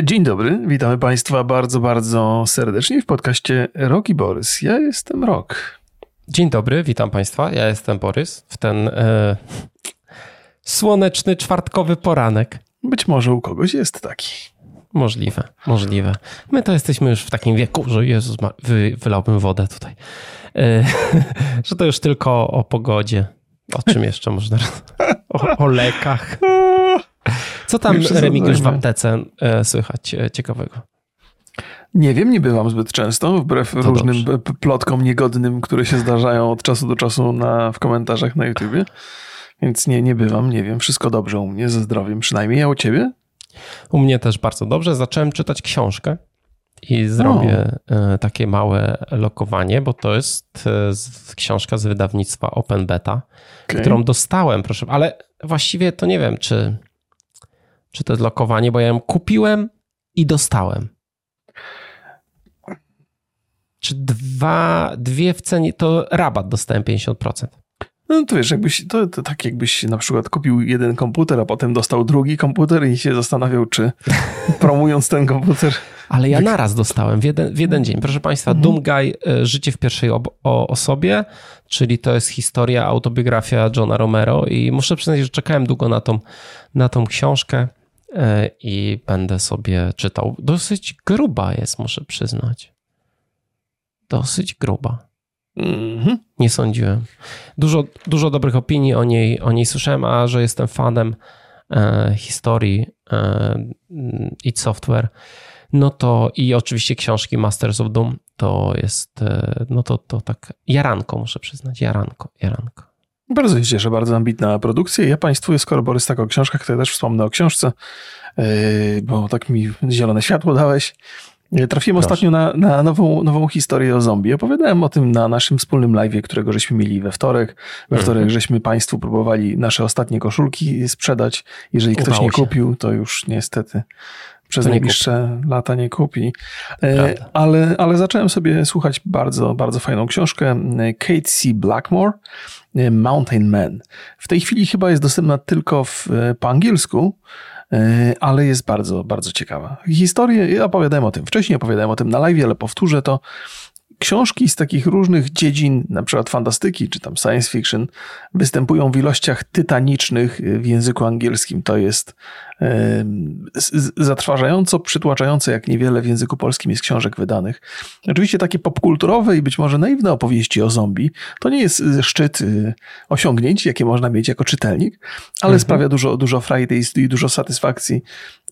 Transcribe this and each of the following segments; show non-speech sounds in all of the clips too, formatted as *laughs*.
Dzień dobry, witamy Państwa bardzo, bardzo serdecznie w podcaście Roki Borys. Ja jestem Rok. Dzień dobry, witam Państwa. Ja jestem Borys w ten e, słoneczny czwartkowy poranek. Być może u kogoś jest taki. Możliwe, możliwe. My to jesteśmy już w takim wieku, że Jezus, wy, wylałbym wodę tutaj. E, *laughs* że to już tylko o pogodzie. O czym jeszcze można? *laughs* O, o lekach. *laughs* Co tam, Remigiusz, w aptece e, słychać e, ciekawego? Nie wiem, nie bywam zbyt często, wbrew to różnym dobrze. plotkom niegodnym, które się zdarzają od czasu do czasu na, w komentarzach na YouTubie. Więc nie, nie bywam, nie wiem. Wszystko dobrze u mnie, ze zdrowiem przynajmniej. A u ciebie? U mnie też bardzo dobrze. Zacząłem czytać książkę i zrobię o. E, takie małe lokowanie, bo to jest książka z wydawnictwa Open Beta, okay. którą dostałem, proszę, ale właściwie to nie wiem, czy czy to jest lokowanie, bo ja ją kupiłem i dostałem. Czy dwa, dwie w cenie, to rabat dostałem 50%. No to wiesz, jakbyś, to, to tak jakbyś na przykład kupił jeden komputer, a potem dostał drugi komputer i się zastanawiał, czy *laughs* promując ten komputer... Ale ja naraz dostałem w jeden, w jeden dzień. Proszę Państwa, mhm. Doomguy, e, Życie w pierwszej o, osobie, czyli to jest historia, autobiografia Johna Romero i muszę przyznać, że czekałem długo na tą, na tą książkę. E, i będę sobie czytał. Dosyć gruba jest, muszę przyznać. Dosyć gruba. Mm-hmm. Nie sądziłem. Dużo, dużo dobrych opinii o niej, o niej słyszałem, a że jestem fanem e, historii e, id Software, no to i oczywiście książki Masters of Doom, to jest, e, no to, to tak jaranko muszę przyznać, jaranko, jaranko. Bardzo się cieszę, bardzo ambitna produkcja. Ja Państwu, skoro Borys tak o książkach, to ja też wspomnę o książce, yy, bo tak mi zielone światło dałeś. Yy, trafiłem Proszę. ostatnio na, na nową, nową historię o zombie. Opowiadałem o tym na naszym wspólnym live, którego żeśmy mieli we wtorek. We mhm. wtorek żeśmy Państwu próbowali nasze ostatnie koszulki sprzedać. Jeżeli ktoś nie kupił, to już niestety przez najbliższe kupi. lata nie kupi. Yy, ale, ale zacząłem sobie słuchać bardzo, bardzo fajną książkę Kate C. Blackmore E, Mountain Man. W tej chwili chyba jest dostępna tylko w, e, po angielsku, e, ale jest bardzo, bardzo ciekawa. Historię, ja opowiadałem o tym wcześniej, opowiadałem o tym na live, ale powtórzę to. Książki z takich różnych dziedzin, na przykład fantastyki czy tam science fiction, występują w ilościach tytanicznych w języku angielskim. To jest zatrważająco przytłaczające, jak niewiele w języku polskim jest książek wydanych. Oczywiście takie popkulturowe i być może naiwne opowieści o zombie to nie jest y, szczyt y, osiągnięć, jakie można mieć jako czytelnik, ale mhm. sprawia dużo, dużo frajdy i dużo satysfakcji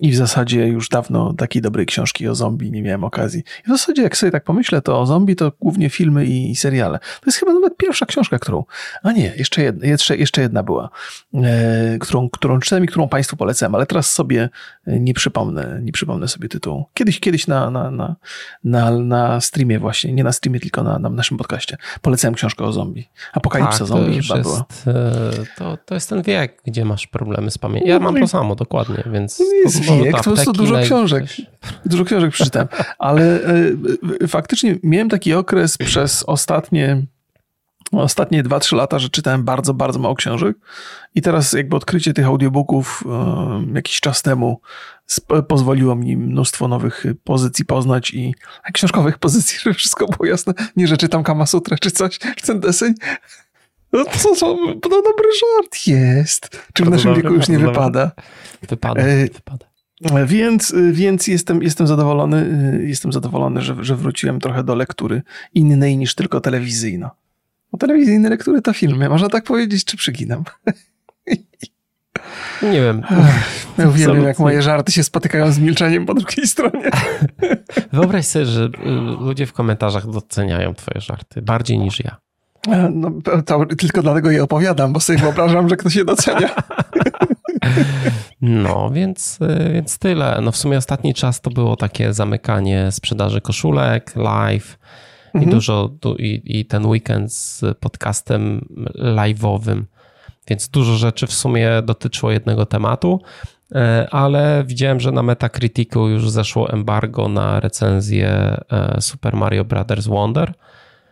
i w zasadzie już dawno takiej dobrej książki o zombie nie miałem okazji. I w zasadzie jak sobie tak pomyślę, to o zombie to głównie filmy i seriale. To jest chyba nawet pierwsza książka, którą, a nie, jeszcze jedna, jeszcze, jeszcze jedna była, e, którą, którą czytałem i którą Państwu polecam, ale teraz sobie e, nie przypomnę, nie przypomnę sobie tytułu. Kiedyś, kiedyś na, na, na, na, na streamie właśnie, nie na streamie, tylko na, na naszym podcaście. Polecałem książkę o zombie. Apokalipsa tak, zombie chyba była. E, to, to jest ten wiek, gdzie masz problemy z pamięcią. Ja no mam to samo dokładnie, więc... To jest wiek, to jest dużo książek. Dużo książek przeczytałem. Ale e, faktycznie miałem taki okres przez ostatnie ostatnie 2-3 lata, że czytałem bardzo, bardzo mało książek i teraz jakby odkrycie tych audiobooków um, jakiś czas temu pozwoliło mi mnóstwo nowych pozycji poznać i książkowych pozycji, żeby wszystko było jasne. Nie, że czytam Kamasutrę czy coś, ten deseń. No co, co, no dobry żart jest. Czy w naszym wieku już nie wypada? Wypada, e, wypada. Więc, więc jestem, jestem zadowolony, jestem zadowolony, że, że wróciłem trochę do lektury innej niż tylko telewizyjna. Bo telewizyjne lektury to filmy. Można tak powiedzieć, czy przyginam? Nie wiem. Ja uwielbiam, jak moje żarty się spotykają z milczeniem po drugiej stronie. Wyobraź sobie, że y, ludzie w komentarzach doceniają twoje żarty bardziej niż ja. No, to tylko dlatego je opowiadam, bo sobie wyobrażam, że ktoś je docenia. *laughs* No, więc, y, więc tyle. No w sumie ostatni czas to było takie zamykanie sprzedaży koszulek, live, mhm. i dużo, i, i ten weekend z podcastem live'owym, więc dużo rzeczy w sumie dotyczyło jednego tematu, e, ale widziałem, że na Metacriticu już zeszło embargo na recenzję e, Super Mario Brothers Wonder.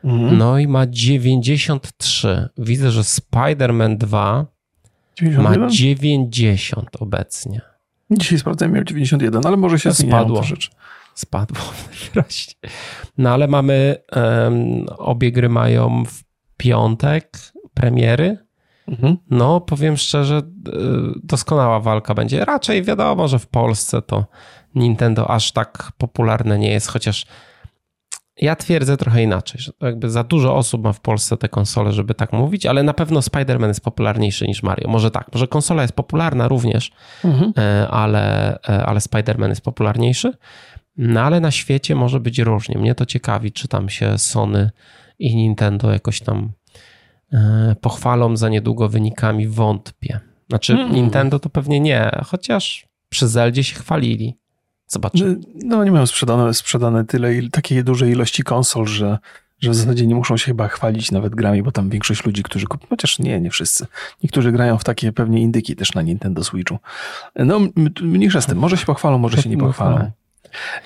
Mhm. No i ma 93. Widzę, że Spider-Man 2 90? ma 90 obecnie. Dzisiaj sprawdzałem, miał 91, ale może się spadło. rzecz. Spadło *laughs* wyraźnie. No ale mamy, um, obie gry mają w piątek premiery. Mhm. No, powiem szczerze, e, doskonała walka będzie. Raczej wiadomo, że w Polsce to Nintendo aż tak popularne nie jest, chociaż ja twierdzę trochę inaczej, że jakby za dużo osób ma w Polsce te konsole, żeby tak mówić, ale na pewno Spider-Man jest popularniejszy niż Mario. Może tak, może konsola jest popularna również, mhm. E, ale, e, ale Spider-Man jest popularniejszy. No ale na świecie może być różnie. Mnie to ciekawi, czy tam się Sony i Nintendo jakoś tam e, pochwalą za niedługo wynikami. Wątpię. Znaczy, mm. Nintendo to pewnie nie, chociaż przy Zeldzie się chwalili. Zobaczymy. No, no nie mają sprzedane, sprzedane tyle, takiej dużej ilości konsol, że, że w zasadzie nie muszą się chyba chwalić nawet grami, bo tam większość ludzi, którzy kupią, chociaż nie, nie wszyscy. Niektórzy grają w takie pewnie indyki też na Nintendo Switchu. No, mniejsza z tym, może się pochwalą, może się nie pochwalą.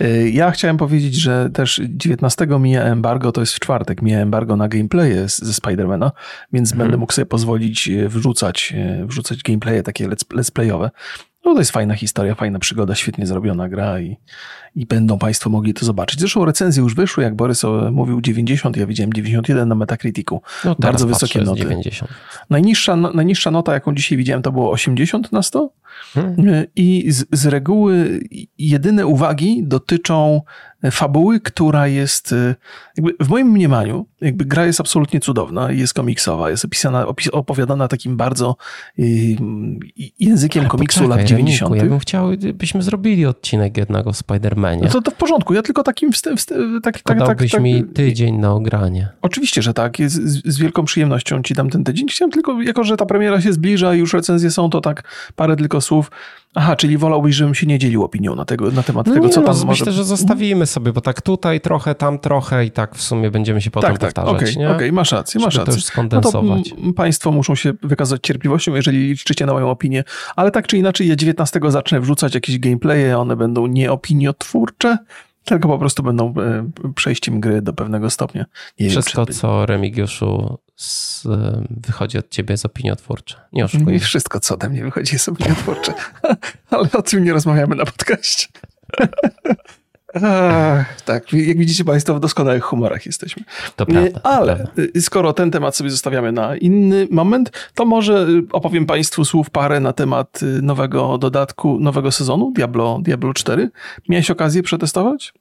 Y, ja chciałem powiedzieć, że też 19 mija embargo, to jest w czwartek, mija embargo na gameplaye ze Spidermana, więc mhm. będę mógł sobie pozwolić y, wrzucać, y, wrzucać gameplaye takie let's, let's playowe. No to jest fajna historia, fajna przygoda, świetnie zrobiona gra i, i będą Państwo mogli to zobaczyć. Zresztą recenzje już wyszły, jak Borys mówił 90, ja widziałem 91 na Metacriticu. No Bardzo wysokie noty. 90. Najniższa, no, najniższa nota, jaką dzisiaj widziałem, to było 80 na 100. Hmm. I z, z reguły jedyne uwagi dotyczą fabuły, która jest, e, w moim mniemaniu, jakby gra jest absolutnie cudowna, jest komiksowa, jest opisana, opis, opowiadana takim bardzo y, językiem Ale komiksu poczekaj, lat 90. Remiku, ja bym chciał, byśmy zrobili odcinek jednego o Spider-Manie. No to, to w porządku, ja tylko takim wstęp, tak, tak, tak, tak, mi tydzień na ogranie. Oczywiście, że tak, z, z, wielką przyjemnością ci dam ten tydzień. Chciałem tylko, jako że ta premiera się zbliża i już recenzje są, to tak parę tylko słów Aha, czyli wolałbyś, żebym się nie dzielił opinią na, tego, na temat no tego, nie, co tam no, może... Myślę, że zostawimy sobie, bo tak tutaj trochę, tam trochę i tak w sumie będziemy się potem tak, tak, powtarzać. Okej, okay, okay, masz rację, masz rację. to już skondensować. No to państwo muszą się wykazać cierpliwością, jeżeli liczycie na moją opinię, ale tak czy inaczej ja 19 zacznę wrzucać jakieś gameplaye, one będą nieopiniotwórcze, tylko po prostu będą e, przejściem gry do pewnego stopnia. Nie Wszystko, wiem, co Remigiuszu z, wychodzi od ciebie jest opiniotwórcze. Nie oszukuję. Wszystko, co ode mnie wychodzi jest opiniotwórcze. *laughs* Ale o tym nie rozmawiamy na podcaście. *laughs* Ach, tak, jak widzicie Państwo, w doskonałych humorach jesteśmy. To prawda. Ale to prawda. Y, skoro ten temat sobie zostawiamy na inny moment, to może y, opowiem Państwu słów parę na temat y, nowego dodatku, nowego sezonu Diablo, Diablo 4. Miałeś okazję przetestować?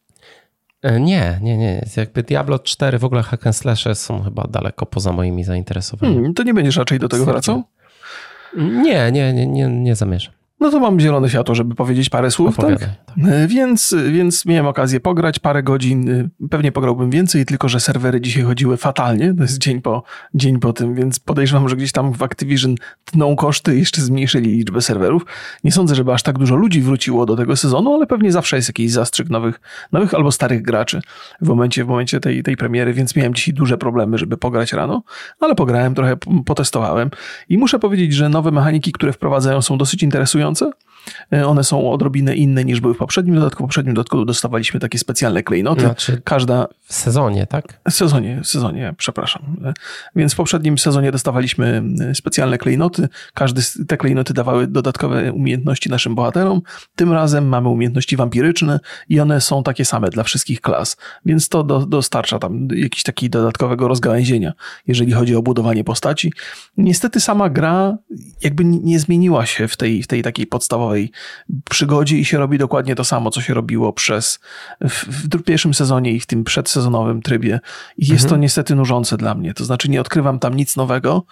E, nie, nie, nie. Jakby Diablo 4, w ogóle hack and slashe są chyba daleko poza moimi zainteresowaniami. Hmm, to nie będziesz raczej do tego wracał? Nie, nie, nie, nie, nie zamierzam. No to mam zielone światło, żeby powiedzieć parę słów, tak? tak? Więc, więc miałem okazję pograć parę godzin, pewnie pograłbym więcej, tylko że serwery dzisiaj chodziły fatalnie, to jest dzień po, dzień po tym, więc podejrzewam, że gdzieś tam w Activision tną koszty i jeszcze zmniejszyli liczbę serwerów. Nie sądzę, żeby aż tak dużo ludzi wróciło do tego sezonu, ale pewnie zawsze jest jakiś zastrzyk nowych, nowych albo starych graczy w momencie, w momencie tej, tej premiery, więc miałem dzisiaj duże problemy, żeby pograć rano, ale pograłem, trochę potestowałem i muszę powiedzieć, że nowe mechaniki, które wprowadzają są dosyć interesujące, E, one są odrobinę inne niż były w poprzednim dodatku. W poprzednim dodatku dostawaliśmy takie specjalne klejnoty. Znaczy, Każda... W sezonie, tak? W sezonie, w sezonie, przepraszam. E, więc w poprzednim sezonie dostawaliśmy e, specjalne klejnoty. Każdy te klejnoty dawały dodatkowe umiejętności naszym bohaterom. Tym razem mamy umiejętności wampiryczne i one są takie same dla wszystkich klas. Więc to do, dostarcza tam jakiegoś takiego dodatkowego rozgałęzienia, jeżeli chodzi o budowanie postaci. Niestety sama gra jakby nie zmieniła się w tej, w tej takiej podstawowej przygodzie i się robi dokładnie to samo, co się robiło przez w, w pierwszym sezonie i w tym przedsezonowym trybie. I jest mhm. to niestety nużące dla mnie. To znaczy nie odkrywam tam nic nowego,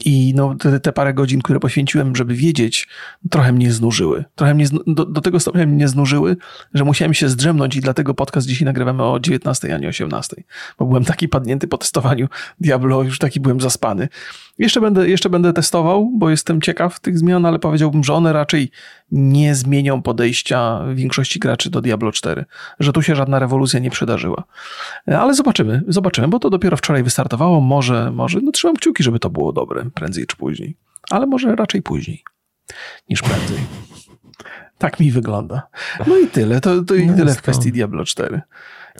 i no, te, te, parę godzin, które poświęciłem, żeby wiedzieć, trochę mnie znużyły. Trochę mnie, do, do, tego stopnia mnie znużyły, że musiałem się zdrzemnąć i dlatego podcast dzisiaj nagrywamy o 19, a nie 18. Bo byłem taki padnięty po testowaniu Diablo, już taki byłem zaspany. Jeszcze będę, jeszcze będę testował, bo jestem ciekaw tych zmian, ale powiedziałbym, że one raczej nie zmienią podejścia większości graczy do Diablo 4. Że tu się żadna rewolucja nie przydarzyła. Ale zobaczymy, zobaczymy, bo to dopiero wczoraj wystartowało. Może, może, no trzymam kciuki, żeby to było dobre prędzej czy później. Ale może raczej później niż prędzej. Tak mi wygląda. No i tyle. To, to i no tyle w kwestii Diablo 4.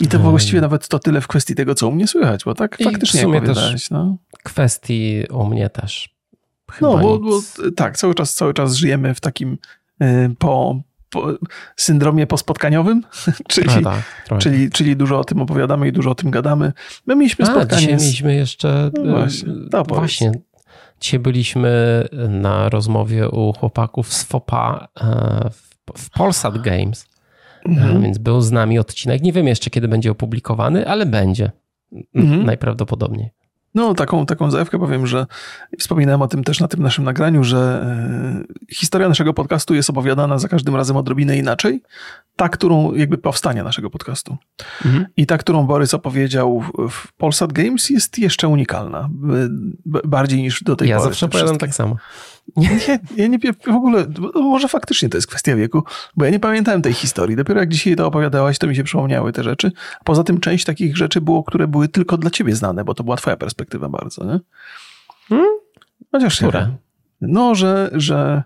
I to właściwie nawet to tyle w kwestii tego, co u mnie słychać, bo tak I faktycznie w sumie też no. kwestii u mnie też. Chyba no, bo, bo, tak, cały czas, cały czas żyjemy w takim po, po syndromie pospotkaniowym, *laughs* czyli, tak, czyli, czyli dużo o tym opowiadamy i dużo o tym gadamy. My mieliśmy A, spotkanie. Dzisiaj z... mieliśmy jeszcze. No właśnie, no właśnie. Dzisiaj byliśmy na rozmowie u chłopaków z FOPA w, w Polsat Games, mhm. więc był z nami odcinek. Nie wiem jeszcze, kiedy będzie opublikowany, ale będzie. Mhm. Najprawdopodobniej. No, taką, taką zajawkę powiem, że wspominałem o tym też na tym naszym nagraniu, że e, historia naszego podcastu jest opowiadana za każdym razem odrobinę inaczej. Ta, którą jakby powstania naszego podcastu. Mhm. I ta, którą Borys opowiedział w Polsat Games jest jeszcze unikalna. Bardziej niż do tej ja pory. Ja zawsze opowiadam tak samo. Nie, nie, ja nie w ogóle, może faktycznie to jest kwestia wieku, bo ja nie pamiętałem tej historii. Dopiero jak dzisiaj to opowiadałaś, to mi się przypomniały te rzeczy. Poza tym część takich rzeczy było, które były tylko dla ciebie znane, bo to była twoja perspektywa bardzo, nie? Hmm? Chociaż Które? No, że, że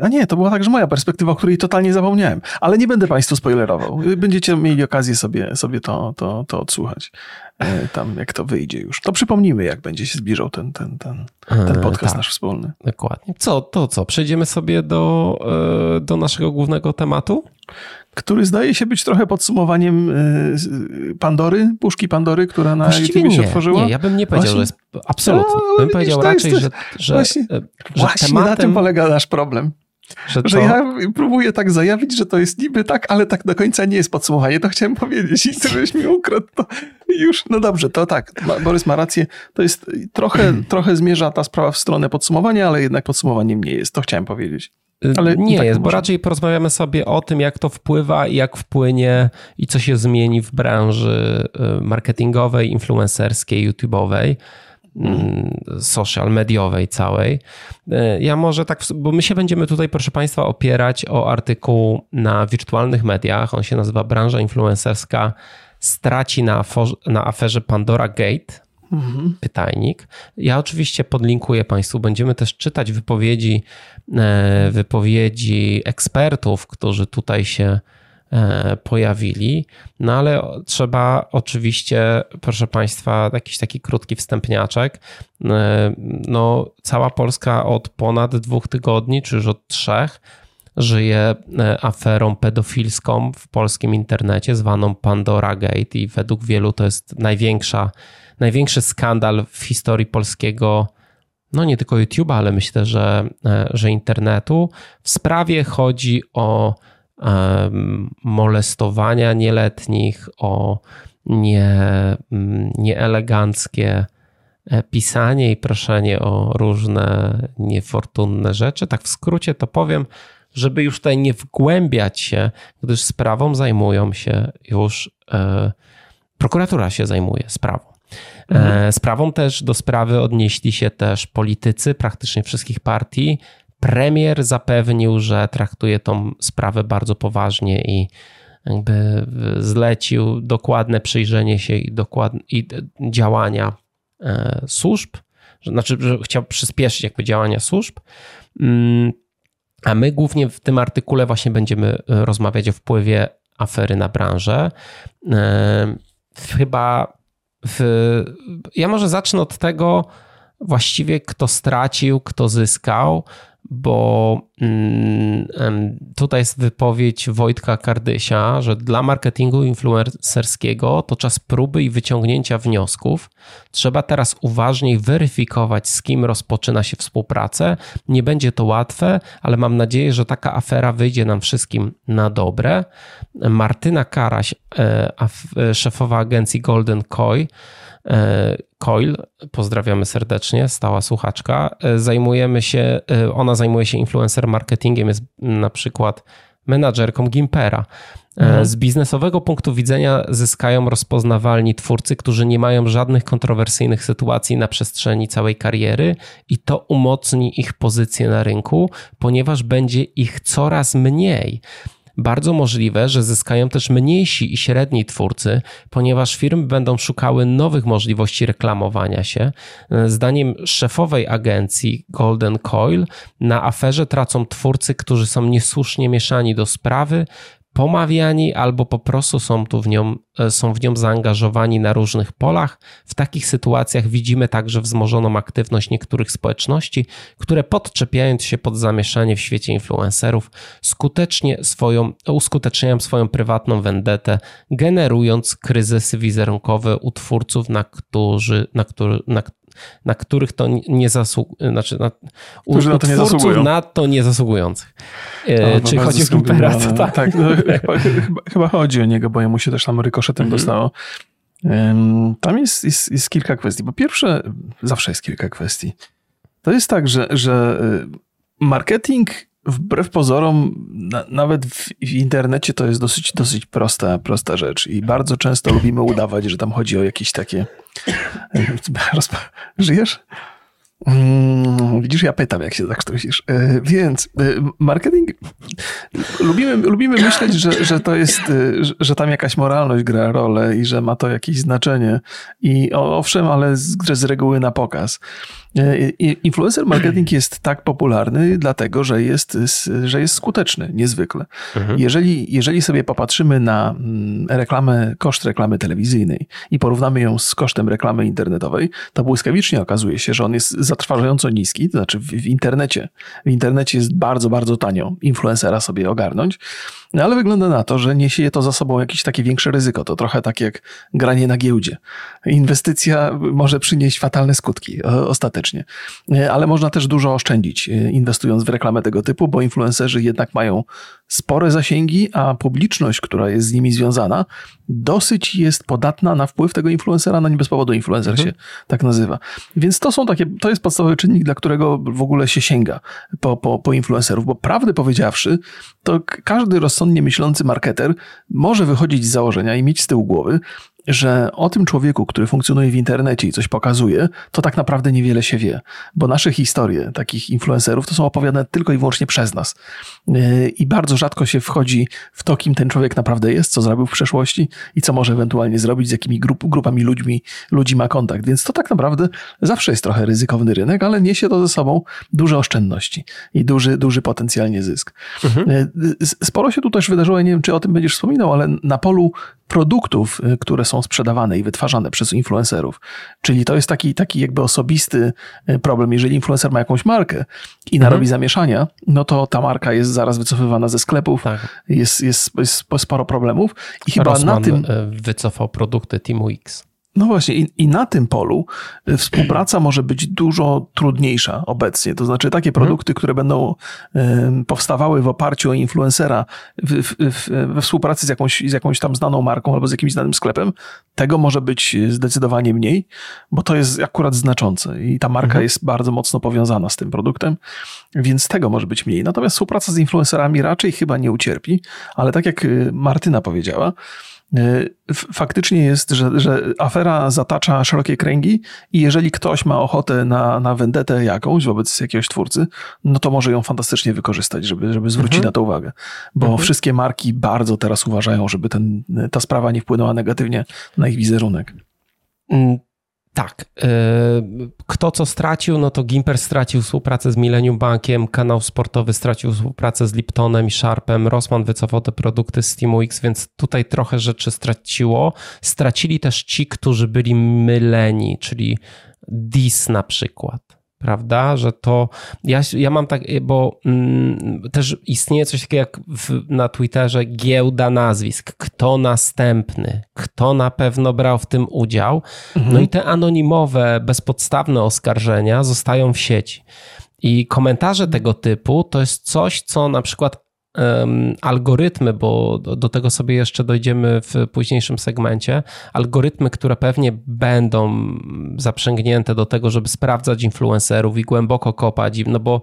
a nie, to była także moja perspektywa, o której totalnie zapomniałem. Ale nie będę Państwu spoilerował. Będziecie mieli okazję sobie, sobie to, to, to odsłuchać. E, tam, jak to wyjdzie już. To przypomnimy, jak będzie się zbliżał ten, ten, ten, ten e, podcast tak, nasz wspólny. Dokładnie. Co, to co? Przejdziemy sobie do, e, do naszego głównego tematu? Który zdaje się być trochę podsumowaniem Pandory, puszki Pandory, która na Właściwie YouTube nie, się otworzyła. Nie, ja bym nie powiedział, Właśnie? że jest absolutnie. No, bym powiedział raczej, jest, że, że, Właśnie, że właśnie tematem... na tym polega nasz problem. Że, że, ja próbuję tak zajawić, że to jest niby tak, ale tak do końca nie jest podsumowanie. To chciałem powiedzieć i ty żeś mi ukradł to już. No dobrze, to tak, Borys ma rację. To jest trochę, trochę zmierza ta sprawa w stronę podsumowania, ale jednak podsumowaniem nie jest. To chciałem powiedzieć. Y, ale nie tak jest, bo raczej porozmawiamy sobie o tym, jak to wpływa i jak wpłynie i co się zmieni w branży y, marketingowej, influencerskiej, YouTube'owej mm, social mediowej całej. Y, ja może tak, bo my się będziemy tutaj, proszę Państwa, opierać o artykuł na wirtualnych mediach. On się nazywa Branża influencerska straci na, na aferze Pandora Gate pytajnik. Ja oczywiście podlinkuję Państwu, będziemy też czytać wypowiedzi, e, wypowiedzi ekspertów, którzy tutaj się e, pojawili, no ale trzeba oczywiście, proszę Państwa, jakiś taki krótki wstępniaczek. E, no, cała Polska od ponad dwóch tygodni, czy już od trzech, żyje aferą pedofilską w polskim internecie, zwaną Pandora Gate, i według wielu to jest największa największy skandal w historii polskiego, no nie tylko YouTube'a, ale myślę, że, e, że internetu. W sprawie chodzi o um, molestowania nieletnich, o nie, nieeleganckie e, pisanie i proszenie o różne niefortunne rzeczy. Tak w skrócie to powiem, żeby już tutaj nie wgłębiać się, gdyż sprawą zajmują się już, e, prokuratura się zajmuje sprawą. Mhm. Sprawą też do sprawy odnieśli się też politycy praktycznie wszystkich partii. Premier zapewnił, że traktuje tą sprawę bardzo poważnie i jakby zlecił dokładne przyjrzenie się i, dokładne, i działania e, służb, znaczy, że chciał przyspieszyć jakby działania służb. Mm, a my głównie w tym artykule właśnie będziemy rozmawiać o wpływie afery na branżę. E, chyba w, ja może zacznę od tego właściwie, kto stracił, kto zyskał, bo mm, tutaj jest wypowiedź Wojtka Kardysia, że dla marketingu influencerskiego to czas próby i wyciągnięcia wniosków. Trzeba teraz uważniej weryfikować, z kim rozpoczyna się współpracę. Nie będzie to łatwe, ale mam nadzieję, że taka afera wyjdzie nam wszystkim na dobre. Martyna Karaś, e, szefowa agencji Golden Koi, E, Coil, pozdrawiamy serdecznie, stała słuchaczka. E, zajmujemy się, e, ona zajmuje się influencer marketingiem, jest na przykład menadżerką Gimpera. Mhm. Z biznesowego punktu widzenia zyskają rozpoznawalni twórcy, którzy nie mają żadnych kontrowersyjnych sytuacji na przestrzeni całej kariery i to umocni ich pozycję na rynku, ponieważ będzie ich coraz mniej. Bardzo możliwe, że zyskają też mniejsi i średni twórcy, ponieważ firmy będą szukały nowych możliwości reklamowania się. Zdaniem szefowej agencji Golden Coil na aferze tracą twórcy, którzy są niesłusznie mieszani do sprawy, pomawiani albo po prostu są, tu w nią, e, są w nią zaangażowani na różnych polach. W takich sytuacjach widzimy także wzmożoną aktywność niektórych społeczności, które podczepiając się pod zamieszanie w świecie influencerów, skutecznie swoją, uskuteczniają swoją prywatną vendetę, generując kryzysy wizerunkowe u twórców, na, którzy, na, który, na, na których to nie zasługuje, znaczy na, u, Którzy na to nie zasługują. na to nie zasługujących. E, czy chodzi o Gimpera? To tak, tak no, *laughs* chyba, chyba, chyba, chodzi o niego, bo mu się też tam rykoszetem mhm. dostało. Tam jest, jest, jest kilka kwestii. Po pierwsze, zawsze jest kilka kwestii. To jest tak, że, że y, marketing wbrew pozorom, na, nawet w, w, internecie to jest dosyć, dosyć prosta, prosta rzecz i bardzo często lubimy udawać, że tam chodzi o jakieś takie... *laughs* Żyjesz? Mm, widzisz, ja pytam, jak się zakrztusisz. E, więc e, marketing. Lubimy, lubimy myśleć, że, że to jest, e, że tam jakaś moralność gra rolę i że ma to jakieś znaczenie. I owszem, ale z, z reguły na pokaz. E, influencer marketing jest tak popularny, dlatego że jest, że jest skuteczny niezwykle. Mhm. Jeżeli, jeżeli sobie popatrzymy na mm, reklamę, koszt reklamy telewizyjnej i porównamy ją z kosztem reklamy internetowej, to błyskawicznie okazuje się, że on jest zatrważająco niski, to znaczy w, w internecie. W internecie jest bardzo, bardzo tanio influencera sobie ogarnąć, no ale wygląda na to, że niesie to za sobą jakieś takie większe ryzyko. To trochę tak jak granie na giełdzie. Inwestycja może przynieść fatalne skutki ostatecznie, e, ale można też dużo oszczędzić e, inwestując w reklamę tego typu, bo influencerzy jednak mają spore zasięgi, a publiczność, która jest z nimi związana, dosyć jest podatna na wpływ tego influencera, no nie bez powodu influencer mhm. się tak nazywa. Więc to są takie, to jest podstawowy czynnik, dla którego w ogóle się sięga po, po, po influencerów, bo prawdę powiedziawszy, to każdy rozsądnie myślący marketer może wychodzić z założenia i mieć z tyłu głowy, że o tym człowieku, który funkcjonuje w internecie i coś pokazuje, to tak naprawdę niewiele się wie, bo nasze historie takich influencerów to są opowiadane tylko i wyłącznie przez nas. Yy, I bardzo rzadko się wchodzi w to, kim ten człowiek naprawdę jest, co zrobił w przeszłości i co może ewentualnie zrobić, z jakimi grup, grupami ludźmi, ludzi ma kontakt. Więc to tak naprawdę zawsze jest trochę ryzykowny rynek, ale niesie to ze sobą duże oszczędności i duży, duży potencjalnie zysk. Mhm. Yy, sporo się tu też wydarzyło, nie wiem, czy o tym będziesz wspominał, ale na polu produktów, y, które są sprzedawane i wytwarzane przez influencerów. Czyli to jest taki, taki jakby osobisty y, problem. Jeżeli influencer ma jakąś markę i mhm. narobi zamieszania, no to ta marka jest zaraz wycofywana ze sklepów, tak. jest, jest, jest sporo problemów i chyba Rossmann na tym... Y, wycofał produkty Teamu X. No właśnie, i, i, na tym polu y, współpraca *clears throat* może być dużo trudniejsza obecnie. To znaczy, takie mhm. produkty, które będą powstawały w oparciu o influencera w, w, w, we współpracy z jakąś, z jakąś tam znaną marką albo z jakimś znanym sklepem, tego może być zdecydowanie mniej, bo to jest akurat znaczące i ta marka mhm. jest bardzo mocno powiązana z tym produktem, więc tego może być mniej. Natomiast współpraca z influencerami raczej chyba nie ucierpi, ale tak jak y, Martyna powiedziała, faktycznie jest, że, że afera zatacza szerokie kręgi i jeżeli ktoś ma ochotę na, na vendetę jakąś wobec jakiegoś twórcy, no to może ją fantastycznie wykorzystać, żeby, żeby zwrócić mhm. na to uwagę. Bo mhm. wszystkie marki bardzo teraz uważają, żeby ten, ta sprawa nie wpłynęła negatywnie na ich wizerunek. Tak. E, kto co stracił, no to Gimper stracił współpracę z Millennium Bankiem, kanał sportowy stracił współpracę z Liptonem i Sharpem, Rossmann wycofał te produkty z SteamX, więc tutaj trochę rzeczy straciło. Stracili też ci, którzy byli myleni, czyli DIS na przykład prawda? Że to ja, ja mam tak, bo mm, też istnieje coś takiego jak w, na Twitterze giełda nazwisk. Kto następny? Kto na pewno brał w tym udział? Mhm. No i te anonimowe, bezpodstawne oskarżenia zostają w sieci. I komentarze tego typu to jest coś, co na przykład algorytmy, bo do tego sobie jeszcze dojdziemy w późniejszym segmencie, algorytmy, które pewnie będą zaprzęgnięte do tego, żeby sprawdzać influencerów i głęboko kopać, no bo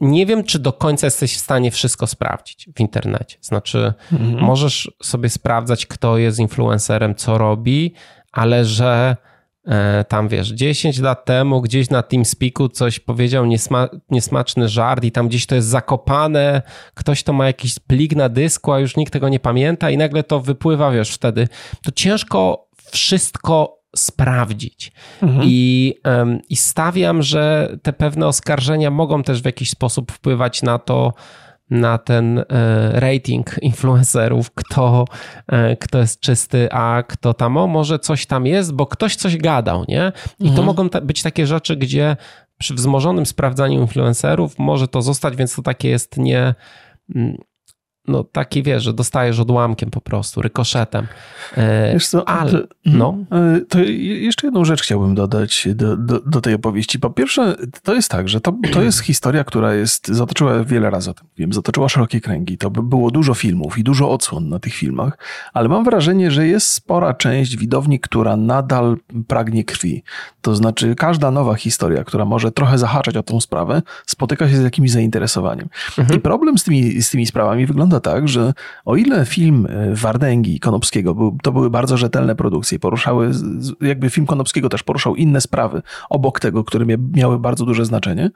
nie wiem, czy do końca jesteś w stanie wszystko sprawdzić w internecie. Znaczy, mhm. możesz sobie sprawdzać, kto jest influencerem, co robi, ale że tam wiesz, 10 lat temu gdzieś na TeamSpeaku coś powiedział niesma niesmaczny żart i tam gdzieś to jest zakopane, ktoś to ma jakiś plik na dysku, a już nikt tego nie pamięta i nagle to wypływa, wiesz, wtedy. To ciężko wszystko sprawdzić. Mhm. I, I stawiam, że te pewne oskarżenia mogą też w jakiś sposób wpływać na to, na ten e, rating influencerów, kto, e, kto jest czysty, a kto tam, o może coś tam jest, bo ktoś coś gadał, nie? I mhm. to mogą być takie rzeczy, gdzie przy wzmożonym sprawdzaniu influencerów może to zostać, więc to takie jest nie mm, no taki wiesz, że dostajesz odłamkiem po prostu, rykoszetem. E, wiesz co, ale, to, no. E, to jeszcze jedną rzecz chciałbym dodać do, do, do, tej opowieści. Po pierwsze, to jest tak, że to, to jest *clears throat* historia, która jest, zatoczyła wiele razy o tym wiem, zatoczyła szerokie kręgi. To by było dużo filmów i dużo odsłon na tych filmach, ale mam wrażenie, że jest spora część widowni, która nadal pragnie krwi. To znaczy każda nowa historia, która może trochę zahaczać o tą sprawę, spotyka się z jakimś zainteresowaniem. Mhm. I problem z tymi, z tymi sprawami wygląda tak, że o ile film e, Wardęgi i Konopskiego, był, to były bardzo rzetelne produkcje, poruszały, jakby film Konopskiego też poruszał inne sprawy obok tego, które miały bardzo duże znaczenie,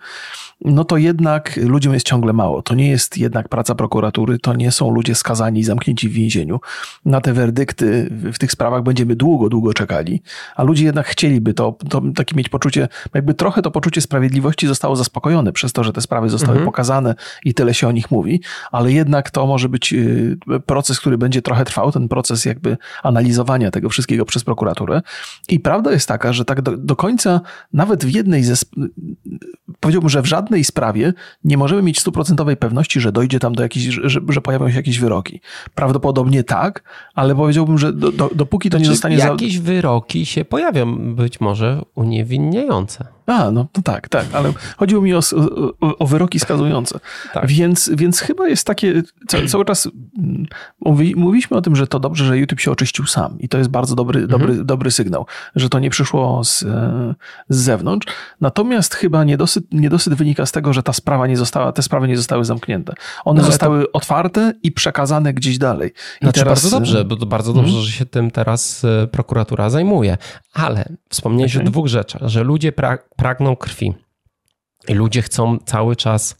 no to jednak ludziom jest ciągle mało. To nie jest jednak praca prokuratury, to nie są ludzie skazani i zamknięci w więzieniu. Na te werdykty w tych sprawach będziemy długo, długo czekali, a ludzie jednak chcieliby to, to takie mieć poczucie, jakby trochę to poczucie sprawiedliwości zostało zaspokojone przez to, że te sprawy zostały mhm. pokazane i tyle się o nich mówi, ale jednak to może być y, proces, który będzie trochę trwał, ten proces jakby analizowania tego wszystkiego przez prokuraturę. I prawda jest taka, że tak do, do końca, nawet w jednej ze, powiedziałbym, że w żadnej sprawie nie możemy mieć stuprocentowej pewności, że dojdzie tam do jakichś, że, że pojawią się jakieś wyroki. Prawdopodobnie tak, ale powiedziałbym, że do, do, dopóki to znaczy, nie zostanie... Jakieś za... wyroki się pojawią, być może uniewinniające. A, no to tak, tak, ale chodziło mi o, o, o wyroki skazujące. Tak. Więc, więc chyba jest takie, cały czas mm, mówi, mówiliśmy o tym, że to dobrze, że YouTube się oczyścił sam i to jest bardzo dobry, mhm. dobry, dobry sygnał, że to nie przyszło z, z zewnątrz. Natomiast chyba niedosyt, niedosyt wynika z tego, że ta sprawa nie została, te sprawy nie zostały zamknięte. One no, zostały to... otwarte i przekazane gdzieś dalej. I znaczy teraz... bardzo dobrze, bo to bardzo dobrze, hmm? że się tym teraz e, prokuratura zajmuje. Ale wspomniałeś okay. o dwóch rzeczach, że ludzie pra pragną krwi. Ludzie chcą cały czas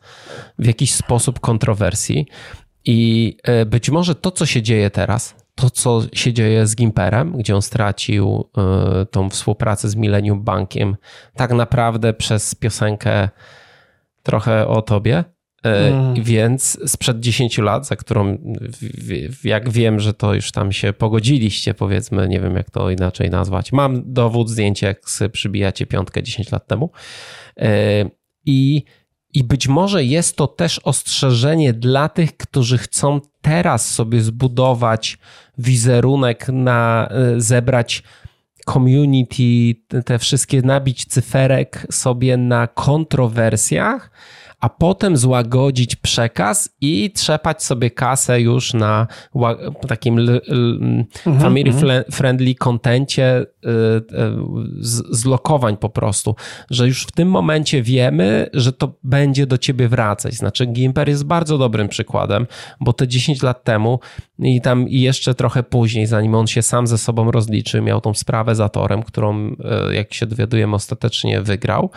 w jakiś sposób kontrowersji. I e, być może to, co się dzieje teraz, to, co się dzieje z Gimperem, gdzie on stracił e, tą współpracę z Millennium Bankiem, tak naprawdę przez piosenkę trochę o tobie. E, mm. Więc sprzed 10 lat, za którą jak wiem, że to już tam się pogodziliście, powiedzmy, nie wiem jak to inaczej nazwać. Mam dowód, zdjęcie, jak przybijacie piątkę 10 lat temu. I i być może jest to też ostrzeżenie dla tych, którzy chcą teraz sobie zbudować wizerunek, na e, zebrać community, te wszystkie nabić cyferek sobie na kontrowersjach a potem złagodzić przekaz i trzepać sobie kasę już na takim mhm, family mhm. friendly kontencie y, y, zlokowań po prostu, że już w tym momencie wiemy, że to będzie do ciebie wracać. Znaczy Gimper jest bardzo dobrym przykładem, bo te 10 lat temu i tam jeszcze trochę później, zanim on się sam ze sobą rozliczy, miał tą sprawę za torem, którą y, jak się dowiadujemy ostatecznie wygrał,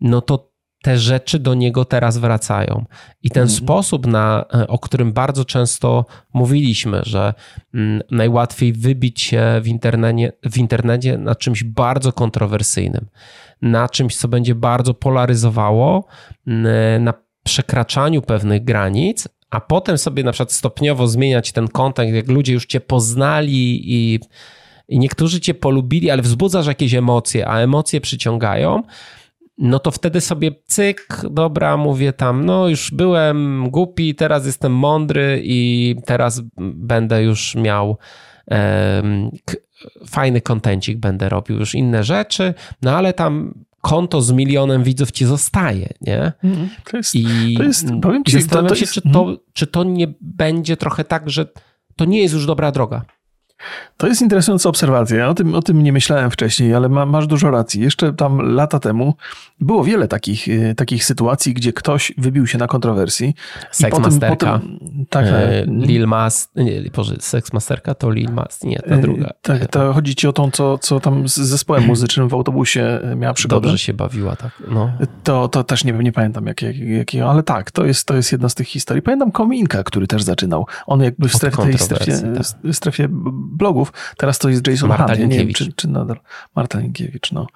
no to te rzeczy do niego teraz wracają. I ten mhm. sposób, na, e, o którym bardzo często mówiliśmy, że mm, najłatwiej wybić się w internecie, w internecie na czymś bardzo kontrowersyjnym, na czymś, co będzie bardzo polaryzowało, na przekraczaniu pewnych granic, a potem sobie na przykład stopniowo zmieniać ten kontekst, jak ludzie już cię poznali i, i niektórzy cię polubili, ale wzbudzasz jakieś emocje, a emocje przyciągają no to wtedy sobie cyk, dobra, mówię tam, no już byłem głupi, teraz jestem mądry i teraz będę już miał fajny kontencik, będę robił już inne rzeczy, no ale tam konto z milionem widzów ci zostaje, nie? Mhm. To jest, I, to jest powiem ci, zastanawiam to, to się, jest, czy, to, mhm. czy to nie będzie trochę tak, że to nie jest już dobra droga. To jest interesująca obserwacja. Ja o tym, o tym nie myślałem wcześniej, ale ma, masz dużo racji. Jeszcze tam lata temu było wiele takich, y, takich sytuacji, gdzie ktoś wybił się na kontrowersji. Seks potem, potem, Tak. E, Lil Mas, nie, Boże, Sex Masterka to Lil Mas, nie, ta druga. Tak, to chodzi ci o tą, co, co tam z zespołem muzycznym w autobusie miała przygodę. Dobrze się bawiła, tak. No. To, to też nie, nie pamiętam jakiego, jak, jak, ale tak, to jest, to jest jedna z tych historii. Pamiętam Kominka, który też zaczynał. On jakby w strefie, tej strefie, tak. strefie blogów, teraz to jest Jason Marta Hunt, nie wiem, czy, czy nadal Marta Linkiewicz, no.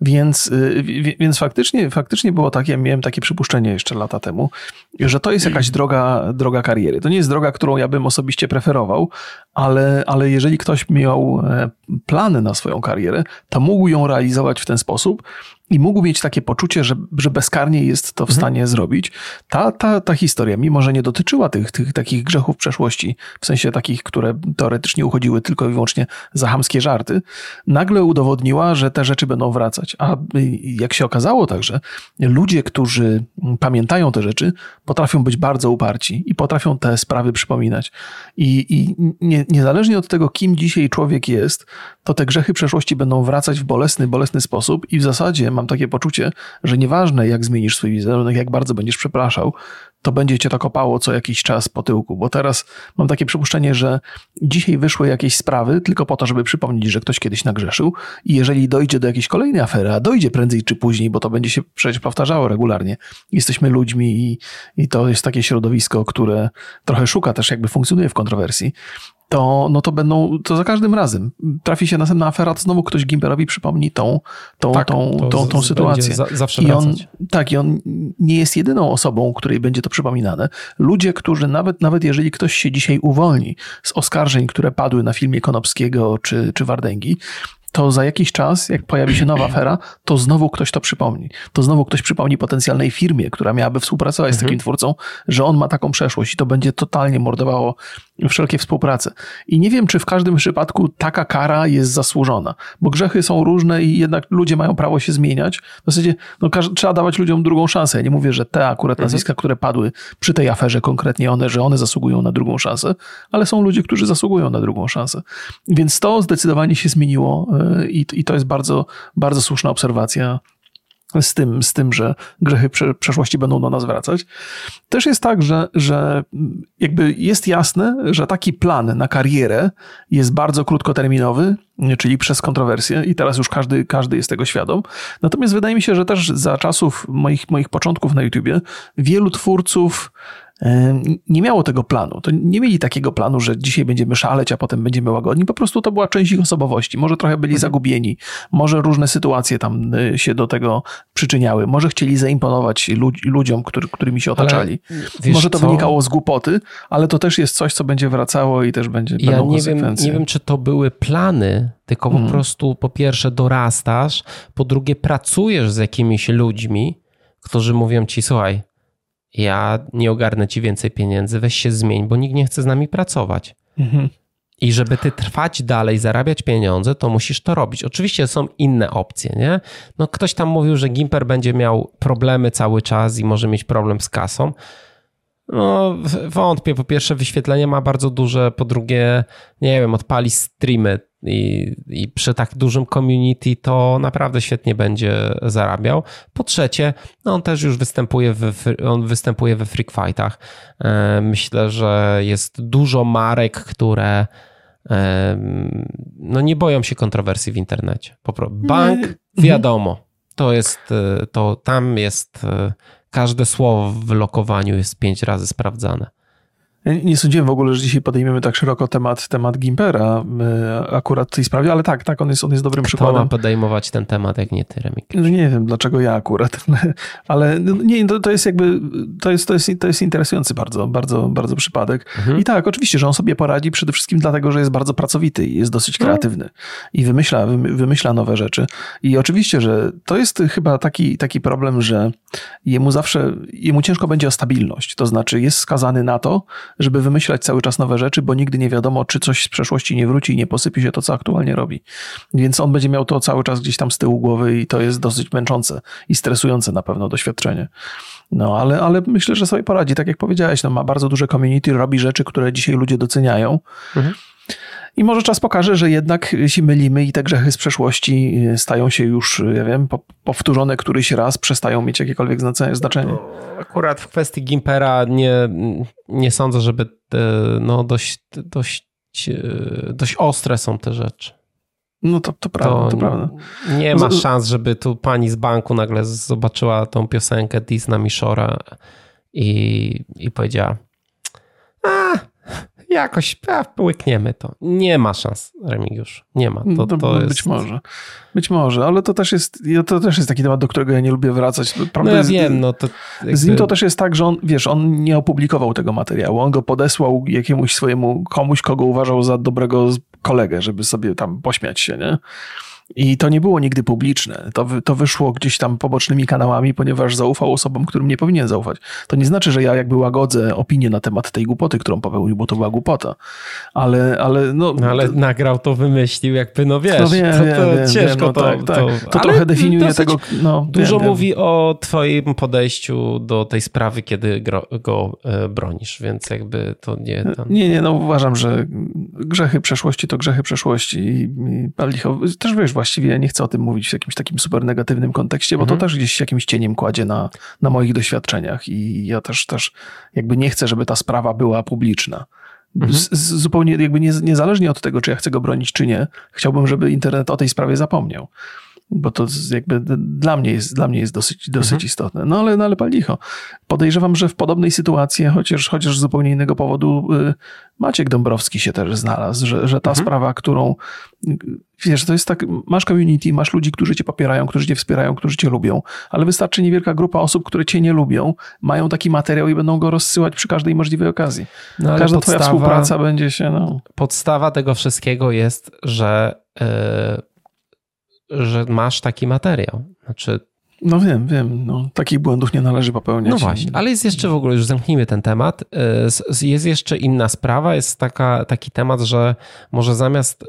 Więc, y, więc faktycznie, faktycznie było tak, ja miałem takie przypuszczenie jeszcze lata temu, że to jest jakaś droga, droga kariery. To nie jest droga, którą ja bym osobiście preferował, ale, ale jeżeli ktoś miał e, plany na swoją karierę, to mógł ją realizować w ten sposób i mógł mieć takie poczucie, że, że bezkarnie jest to w mhm. stanie mhm. zrobić. Ta, ta, ta historia, mimo że nie dotyczyła tych, tych takich grzechów przeszłości, w sensie takich, które teoretycznie uchodziły tylko i wyłącznie za hamskie żarty, nagle udowodniła, że te rzeczy będą wracać. A jak się okazało także, ludzie, którzy pamiętają te rzeczy, potrafią być bardzo uparci i potrafią te sprawy przypominać. I, i nie, niezależnie od tego, kim dzisiaj człowiek jest, to te grzechy przeszłości będą wracać w bolesny, bolesny sposób i w zasadzie mam takie poczucie, że nieważne jak zmienisz swój wizerunek, jak bardzo będziesz przepraszał, to będzie cię to kopało co jakiś czas po tyłku, bo teraz mam takie przypuszczenie, że dzisiaj wyszły jakieś sprawy tylko po to, żeby przypomnieć, że ktoś kiedyś nagrzeszył i jeżeli dojdzie do jakiejś kolejnej afery, a dojdzie prędzej czy później, bo to będzie się przecież powtarzało regularnie, jesteśmy ludźmi i, i to jest takie środowisko, które trochę szuka też jakby funkcjonuje w kontrowersji, to, no to będą, to za każdym razem trafi się następna afera, to znowu ktoś Gimperowi przypomni tą, tą, tak, tą, tą, tą, tą sytuację. Za, zawsze I on, tak, i on nie jest jedyną osobą, której będzie to przypominane. Ludzie, którzy nawet, nawet jeżeli ktoś się dzisiaj uwolni z oskarżeń, które padły na filmie Konopskiego czy, czy Wardęgi, to za jakiś czas, jak pojawi się nowa afera, to znowu ktoś to przypomni. To znowu ktoś przypomni potencjalnej firmie, która miałaby współpracować z takim mhm. twórcą, że on ma taką przeszłość i to będzie totalnie mordowało wszelkie współprace. I nie wiem, czy w każdym przypadku taka kara jest zasłużona, bo grzechy są różne i jednak ludzie mają prawo się zmieniać. W zasadzie no, trzeba dawać ludziom drugą szansę. Ja nie mówię, że te akurat mhm. nazwiska, które padły przy tej aferze, konkretnie one, że one zasługują na drugą szansę, ale są ludzie, którzy zasługują na drugą szansę. Więc to zdecydowanie się zmieniło e, i, i to jest bardzo, bardzo słuszna obserwacja z tym, z tym, że grzechy przeszłości będą do nas wracać. Też jest tak, że, że jakby jest jasne, że taki plan na karierę jest bardzo krótkoterminowy, czyli przez kontrowersje i teraz już każdy, każdy jest tego świadom. Natomiast wydaje mi się, że też za czasów moich, moich początków na YouTubie wielu twórców nie miało tego planu. To nie mieli takiego planu, że dzisiaj będziemy szaleć, a potem będziemy łagodni. Po prostu to była część ich osobowości. Może trochę byli mhm. zagubieni, może różne sytuacje tam y, się do tego przyczyniały, może chcieli zaimponować ludziom, który, którymi się otaczali. może to co? wynikało z głupoty, ale to też jest coś, co będzie wracało i też będzie Ja nie wiem, nie wiem, czy to były plany, tylko po hmm. prostu po pierwsze dorastasz, po drugie pracujesz z jakimiś ludźmi, którzy mówią ci, słuchaj, ja nie ogarnę ci więcej pieniędzy, weź się zmień, bo nikt nie chce z nami pracować. Mhm. I żeby ty trwać dalej, zarabiać pieniądze, to musisz to robić. Oczywiście są inne opcje, nie? No ktoś tam mówił, że Gimper będzie miał problemy cały czas i może mieć problem z kasą. No, wątpię. Po pierwsze, wyświetlenie ma bardzo duże, po drugie, nie wiem, odpali streamy i, i przy tak dużym community to naprawdę świetnie będzie zarabiał. Po trzecie, no on też już występuje w, on występuje we freak fightach. E, myślę, że jest dużo marek, które e, no nie boją się kontrowersji w internecie. Bank, mhm. wiadomo, to jest, e, to tam jest każde słowo w lokowaniu jest pięć razy sprawdzane. Nie sądziłem w ogóle, że dzisiaj podejmiemy tak szeroko temat, temat Gimpera e, akurat w tej sprawie, ale tak, tak, on jest, on jest dobrym Kto przykładem. ma podejmować ten temat, jak nie ty, Remik? No nie wiem, dlaczego ja akurat, *laughs* ale no nie, to, to jest jakby, to jest, to jest, to jest interesujący bardzo, bardzo, bardzo przypadek. Mhm. I tak, oczywiście, że on sobie poradzi przede wszystkim dlatego, że jest bardzo pracowity i jest dosyć no. kreatywny no. i wymyśla, wymyśla nowe rzeczy. I oczywiście, że to jest chyba taki, taki problem, że jemu zawsze, jemu ciężko będzie o stabilność, to znaczy jest skazany na to, żeby wymyślać cały czas nowe rzeczy, bo nigdy nie wiadomo, czy coś z przeszłości nie wróci i nie posypie się to, co aktualnie robi. Więc on będzie miał to cały czas gdzieś tam z tyłu głowy i to jest dosyć męczące i stresujące na pewno doświadczenie. No, ale, ale myślę, że sobie poradzi. Tak jak powiedziałeś, no, ma bardzo duże community, robi rzeczy, które dzisiaj ludzie doceniają. Mhm. I może czas pokaże, że jednak się mylimy i te grzechy z przeszłości stają się już, ja wiem, powtórzone któryś raz, przestają mieć jakiekolwiek znaczenie. Akurat w kwestii Gimpera nie, nie sądzę, żeby no dość, dość, dość ostre są te rzeczy. No to, to prawda, to, to prawda. Nie ma szans, żeby tu pani z banku nagle zobaczyła tą piosenkę Disney Mishora i, i powiedziała a, jakoś a, łykniemy to. Nie ma szans, Remigiusz. Nie ma. To, to, to być jest... może. Być może, ale to też jest, to też jest taki temat, do którego ja nie lubię wracać. Prawda no ja wiem, no to... Jakby... Z nim to też jest tak, że on, wiesz, on nie opublikował tego materiału. On go podesłał jakiemuś swojemu, komuś, kogo uważał za dobrego kolegę, żeby sobie tam pośmiać się, nie? I to nie było nigdy publiczne. To, to wyszło gdzieś tam pobocznymi kanałami, ponieważ zaufał osobom, którym nie powinien zaufać. To nie znaczy, że ja jakby łagodzę opinię na temat tej głupoty, którą popełnił, bo to była głupota. Ale, ale no... no ale nagrał to, wymyślił, jakby no wiesz, no to, to ciężko no, to... Tak, tak. to, to trochę definiuje tego... No, dużo wiem, mówi o twoim podejściu do tej sprawy, kiedy go, go e, bronisz, więc jakby to nie... Tam... Nie, nie, no uważam, że grzechy przeszłości to grzechy przeszłości i, i też wiesz, właściwie nie chcę o tym mówić w jakimś takim super negatywnym kontekście, bo mhm. to też gdzieś jakimś cieniem kładzie na, na moich doświadczeniach i ja też, też jakby nie chcę, żeby ta sprawa była publiczna. Mhm. Z, z, zupełnie jakby nie, niezależnie od tego, czy ja chcę go bronić, czy nie, chciałbym, żeby internet o tej sprawie zapomniał bo to jakby dla mnie jest, dla mnie jest dosyć, dosyć mhm. istotne. No ale, no ale pal licho. Podejrzewam, że w podobnej sytuacji, chociaż, chociaż z zupełnie innego powodu, y, Maciek Dąbrowski się też znalazł, że, że ta mhm. sprawa, którą wiesz, to jest tak, masz community, masz ludzi, którzy cię popierają, którzy cię wspierają, którzy cię lubią, ale wystarczy niewielka grupa osób, które cię nie lubią, mają taki materiał i będą go rozsyłać przy każdej możliwej okazji. No, Każda podstawa, twoja współpraca będzie się, no... Podstawa tego wszystkiego jest, że yy że masz taki materiał. Znaczy, no wiem, wiem. No, takich błędów nie należy popełniać. No właśnie, ale jest jeszcze w ogóle, już zamknijmy ten temat. Y, jest jeszcze inna sprawa, jest taka, taki temat, że może zamiast y,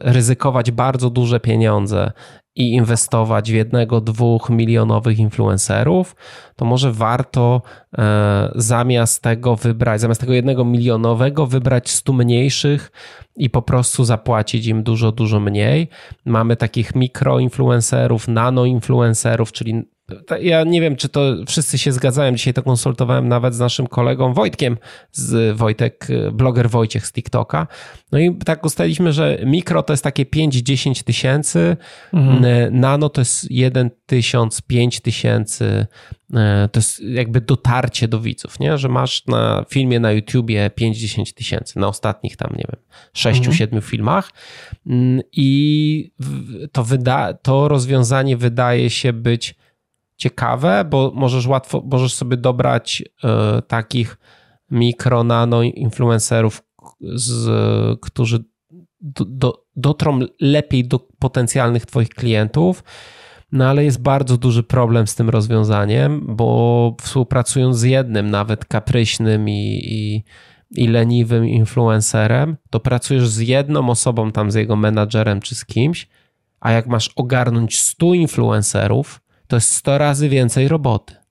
ryzykować bardzo duże pieniądze i inwestować w jednego, dwóch milionowych influencerów, to może warto e, zamiast tego wybrać, zamiast tego jednego milionowego, wybrać stu mniejszych i po prostu zapłacić im dużo, dużo mniej. Mamy takich mikroinfluencerów, nanoinfluencerów, czyli ja nie wiem, czy to wszyscy się zgadzają. Dzisiaj to konsultowałem nawet z naszym kolegą Wojtkiem, z Wojtek, bloger Wojciech z TikToka. No i tak ustaliliśmy, że mikro to jest takie 5-10 tysięcy, mhm. nano to jest 1 tysiąc, 5 tysięcy. E, to jest jakby dotarcie do widzów, nie? że masz na filmie na YouTubie 5-10 tysięcy, na ostatnich tam, nie wiem, 6-7 mhm. filmach i to, wyda, to rozwiązanie wydaje się być ciekawe, bo możesz łatwo, możesz sobie dobrać y, takich mikro, nano influencerów, z, którzy do, do, dotrą lepiej do potencjalnych Twoich klientów. No ale jest bardzo duży problem z tym rozwiązaniem, bo współpracując z jednym, nawet kapryśnym i, i, i leniwym influencerem, to pracujesz z jedną osobą, tam z jego menadżerem czy z kimś, a jak masz ogarnąć 100 influencerów, to jest 100 razy więcej roboty.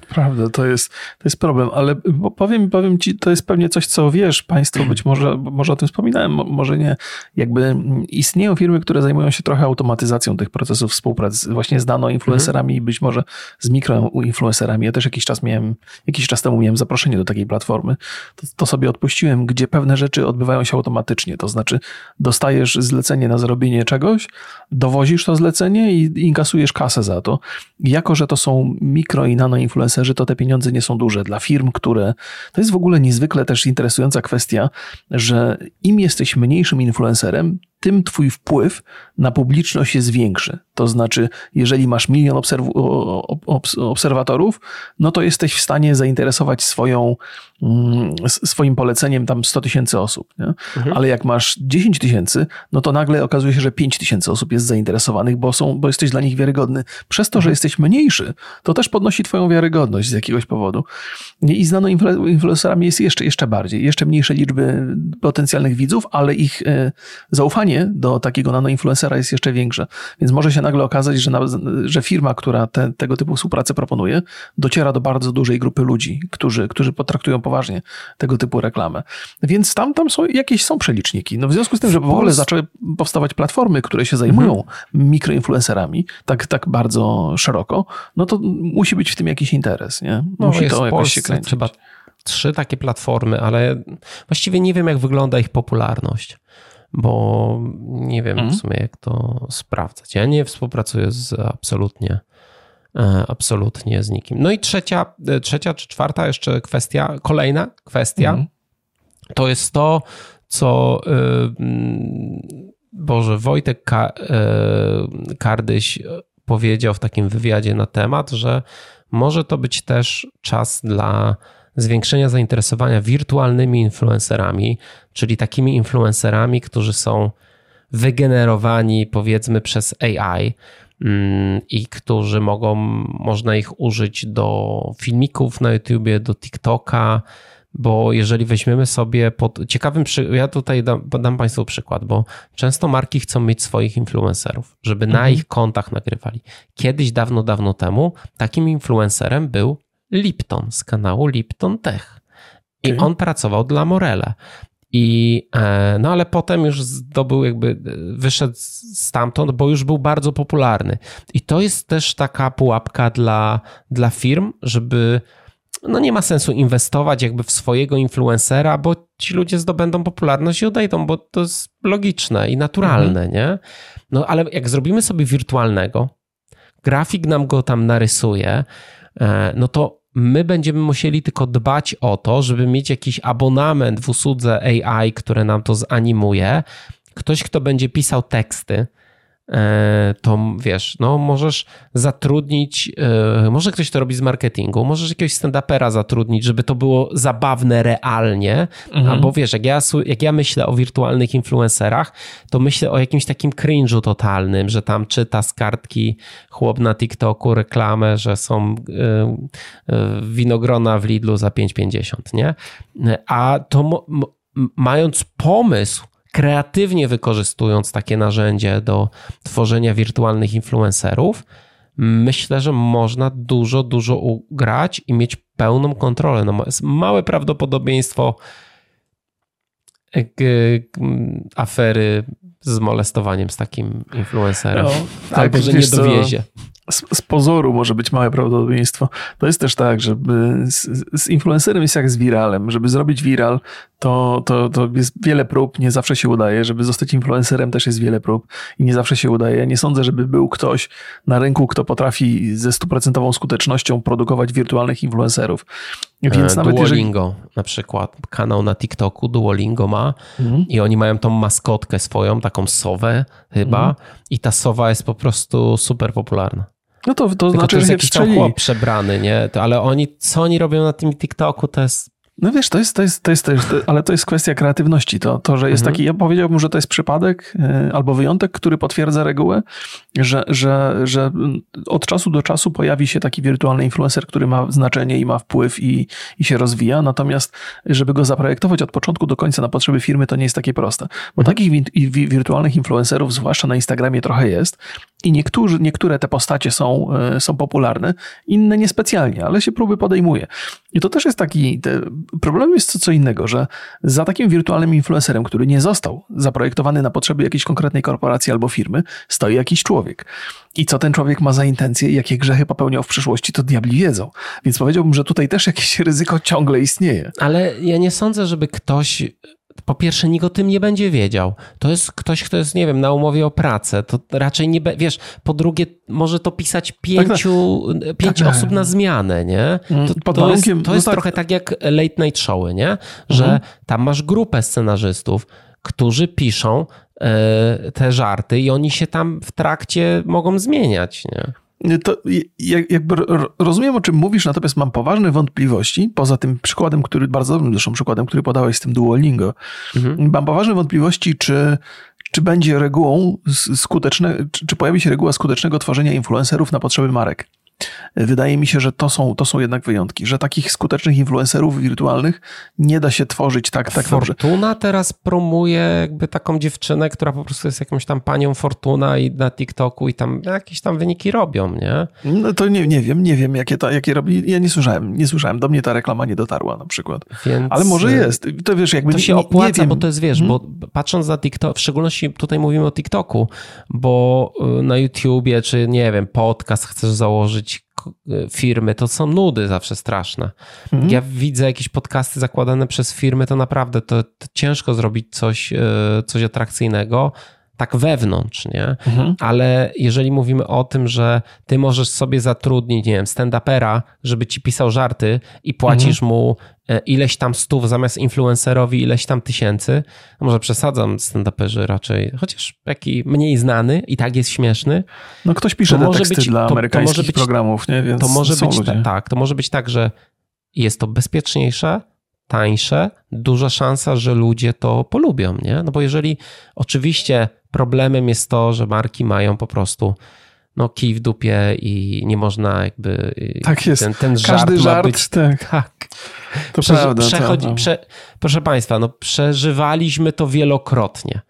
To prawda, to jest, to jest problem, ale powiem, powiem ci, to jest pewnie coś, co wiesz, państwo być może, może o tym wspominałem, może nie. Jakby istnieją firmy, które zajmują się trochę automatyzacją tych procesów współpracy właśnie z nano-influencerami i mhm. być może z mikroinfluencerami. Ja też jakiś czas miałem, jakiś czas temu miałem zaproszenie do takiej platformy. To, to sobie odpuściłem, gdzie pewne rzeczy odbywają się automatycznie. To znaczy, dostajesz zlecenie na zrobienie czegoś, dowozisz to zlecenie i inkasujesz kasę za to. Jako, że to są mikro i nano-influencerzy, influencerzy, to te pieniądze nie są duże. Dla firm, które. To jest w ogóle niezwykle też interesująca kwestia, że im jesteś mniejszym influencerem, tym twój wpływ na publiczność jest większy. To znaczy, jeżeli masz milion obserwatorów, no to jesteś w stanie zainteresować swoją, mm, swoim poleceniem tam 100 tysięcy osób. Mhm. Ale jak masz 10 tysięcy, no to nagle okazuje się, że 5 tysięcy osób jest zainteresowanych, bo, są, bo jesteś dla nich wiarygodny. Przez to, że mhm. jesteś mniejszy, to też podnosi twoją wiarygodność z jakiegoś powodu. I z nanoinfluencerami jest jeszcze, jeszcze bardziej. Jeszcze mniejsze liczby potencjalnych widzów, ale ich e, zaufanie zaufanie do takiego nanoinfluencera jest jeszcze większe. Więc może się nagle okazać, że, na, że firma, która te, tego typu współpracę proponuje, dociera do bardzo dużej grupy ludzi, którzy, którzy potraktują poważnie tego typu reklamę. Więc tam, tam są jakieś są przeliczniki. No w związku z tym, że w ogóle zaczęły powstawać platformy, które się zajmują mhm. mikroinfluencerami tak, tak bardzo szeroko, no to musi być w tym jakiś interes. Nie? No, musi to jakoś się kręcić. Trzeba trzy takie platformy, ale właściwie nie wiem, jak wygląda ich popularność, bo nie wiem mhm. w sumie, jak to sprawdzać. Ja nie współpracuję z absolutnie e, absolutnie z nikim. No i trzecia, e, trzecia czy czwarta jeszcze kwestia, kolejna kwestia, mhm. to jest to, co yy, Boże, Wojtek Ka Kardyś powiedział w takim wywiadzie na temat, że może to być też czas dla zwiększenia zainteresowania wirtualnymi influencerami, czyli takimi influencerami, którzy są wygenerowani powiedzmy przez AI mm, i którzy mogą, można ich użyć do filmików na YouTubie, do TikToka, bo jeżeli weźmiemy sobie pod ciekawym, ja tutaj dam, dam Państwu przykład, bo często marki chcą mieć swoich influencerów, żeby mhm. na ich kontach nagrywali. Kiedyś, dawno, dawno temu, takim influencerem był Lipton z kanału Lipton Tech. I okay. on pracował dla Morele. I, e, no ale potem już zdobył, jakby wyszedł stamtąd, bo już był bardzo popularny. I to jest też taka pułapka dla, dla firm, żeby no nie ma sensu inwestować jakby w swojego influencera, bo ci ludzie zdobędą popularność i odejdą, bo to jest logiczne i naturalne, mhm. nie? No ale jak zrobimy sobie wirtualnego, grafik nam go tam narysuje, e, no to my będziemy musieli tylko dbać o to, żeby mieć jakiś abonament w usłudze AI, które nam to zanimuje. Ktoś, kto będzie pisał teksty, E, to wiesz, no możesz zatrudnić, e, może ktoś to robi z marketingu, możesz jakiegoś stand-upera zatrudnić, żeby to było zabawne realnie, mhm. albo wiesz, jak ja, jak ja myślę o wirtualnych influencerach, to myślę o jakimś takim cringe'u totalnym, że tam czyta z kartki chłop na TikToku reklamę, że są e, winogrona w Lidlu za 5,50, nie? A to mając pomysł, kreatywnie wykorzystując takie narzędzie do tworzenia wirtualnych influencerów, myślę, że można dużo, dużo ugrać i mieć pełną kontrolę. No, jest małe prawdopodobieństwo afery z molestowaniem z takim influencerem. No, tak, Albo, że nie dowiezie. Co? Z, z, pozoru może być małe prawdopodobieństwo. To jest też tak, żeby z, z influencerem jest jak z wiralem. Żeby zrobić viral, to, to, to jest wiele prób, nie zawsze się udaje. Żeby zostać influencerem też jest wiele prób i nie zawsze się udaje. Nie sądzę, żeby był ktoś na rynku, kto potrafi ze stuprocentową skutecznością produkować wirtualnych influencerów. Więc e, nawet Duolingo jeżeli... na przykład, kanał na TikToku Duolingo ma mhm. i oni mają tą maskotkę swoją, taką sowę chyba mhm. i ta sowa jest po prostu super popularna. No to, to Tylko znaczy, to jest że jakiś tam chłop przebrany, nie? To, ale oni, co oni robią na tym TikToku, to jest no wiesz, to jest, to jest, to jest, to jest, ale to jest kwestia kreatywności. To, to że jest mhm. taki, ja powiedziałbym, że to jest przypadek e, albo wyjątek, który potwierdza regułę, że, że, że od czasu do czasu pojawi się taki wirtualny influencer, który ma znaczenie i ma wpływ i, i się rozwija. Natomiast, żeby go zaprojektować od początku do końca na potrzeby firmy, to nie jest takie proste. Bo mhm. takich wi wirtualnych influencerów, zwłaszcza na Instagramie, trochę jest. I niektórzy, niektóre te postacie są, e, są popularne, inne niespecjalnie, ale się próby podejmuje. I to też jest taki. Problem jest co, co innego, że za takim wirtualnym influencerem, który nie został zaprojektowany na potrzeby jakiejś konkretnej korporacji albo firmy, stoi jakiś człowiek. I co ten człowiek ma za intencje jakie grzechy popełniał w przeszłości, to diabli wiedzą. Więc powiedziałbym, że tutaj też jakieś ryzyko ciągle istnieje. Ale ja nie sądzę, żeby ktoś po pierwsze, nikt o tym nie będzie wiedział. To jest ktoś, kto jest, nie wiem, na umowie o pracę. To raczej nie, be, wiesz, po drugie, może to pisać pięciu, tak, tak. pięć tak, osób na zmianę, nie? Mm, to, to jest, to no jest no trochę tak jak late night showy, nie? Że mhm. tam masz grupę scenarzystów, którzy piszą e, te żarty i oni się tam w trakcie mogą zmieniać, nie? To jakby rozumiem, o czym mówisz, natomiast mam poważne wątpliwości, poza tym przykładem, który bardzo dobrym zresztą przykładem, który podałeś z tym Duolingo. Mhm. Mam poważne wątpliwości, czy, czy będzie regułą skuteczne, czy, czy pojawi się reguła skutecznego tworzenia influencerów na potrzeby marek. Wydaje mi się, że to są, to są jednak wyjątki, że takich skutecznych influencerów wirtualnych nie da się tworzyć tak, tak Fortuna dobrze. teraz promuje jakby taką dziewczynę, która po prostu jest jakąś tam panią Fortuna i na TikToku i tam jakieś tam wyniki robią, nie? No to nie, nie wiem, nie wiem jakie, ta, jakie robi. Ja nie słyszałem, nie słyszałem. Do mnie ta reklama nie dotarła na przykład. Więc... Ale może jest. To wiesz, jakby To się nie, opłaca, nie bo to jest, wiesz, hmm? bo patrząc na TikTok, w szczególności tutaj mówimy o TikToku, bo y, na YouTubie, czy nie wiem, podcast chcesz założyć firmy, to są nudy zawsze straszne. Mhm. Ja widzę jakieś podcasty zakładane przez firmy, to naprawdę to, to ciężko zrobić coś, y, coś atrakcyjnego tak wewnątrz, nie? Mhm. Ale jeżeli mówimy o tym, że ty możesz sobie zatrudnić, nie wiem, stand-upera, żeby ci pisał żarty i płacisz mhm. mu e, ileś tam stów zamiast influencerowi ileś tam tysięcy, może przesadzam stand-uperzy raczej, chociaż taki mniej znany i tak jest śmieszny. No ktoś pisze te teksty być, dla to, amerykańskich to być, programów, nie? Więc to może być tak, to może być tak, że jest to bezpieczniejsze, tańsze, duża szansa, że ludzie to polubią, nie? No bo jeżeli oczywiście problemem jest to, że marki mają po prostu no, kij w dupie i nie można jakby... Tak jest. Ten, ten żart Każdy żart, być, tak. tak. To Prze prawda. Przechodzi, to, Prze proszę Państwa, no, przeżywaliśmy to wielokrotnie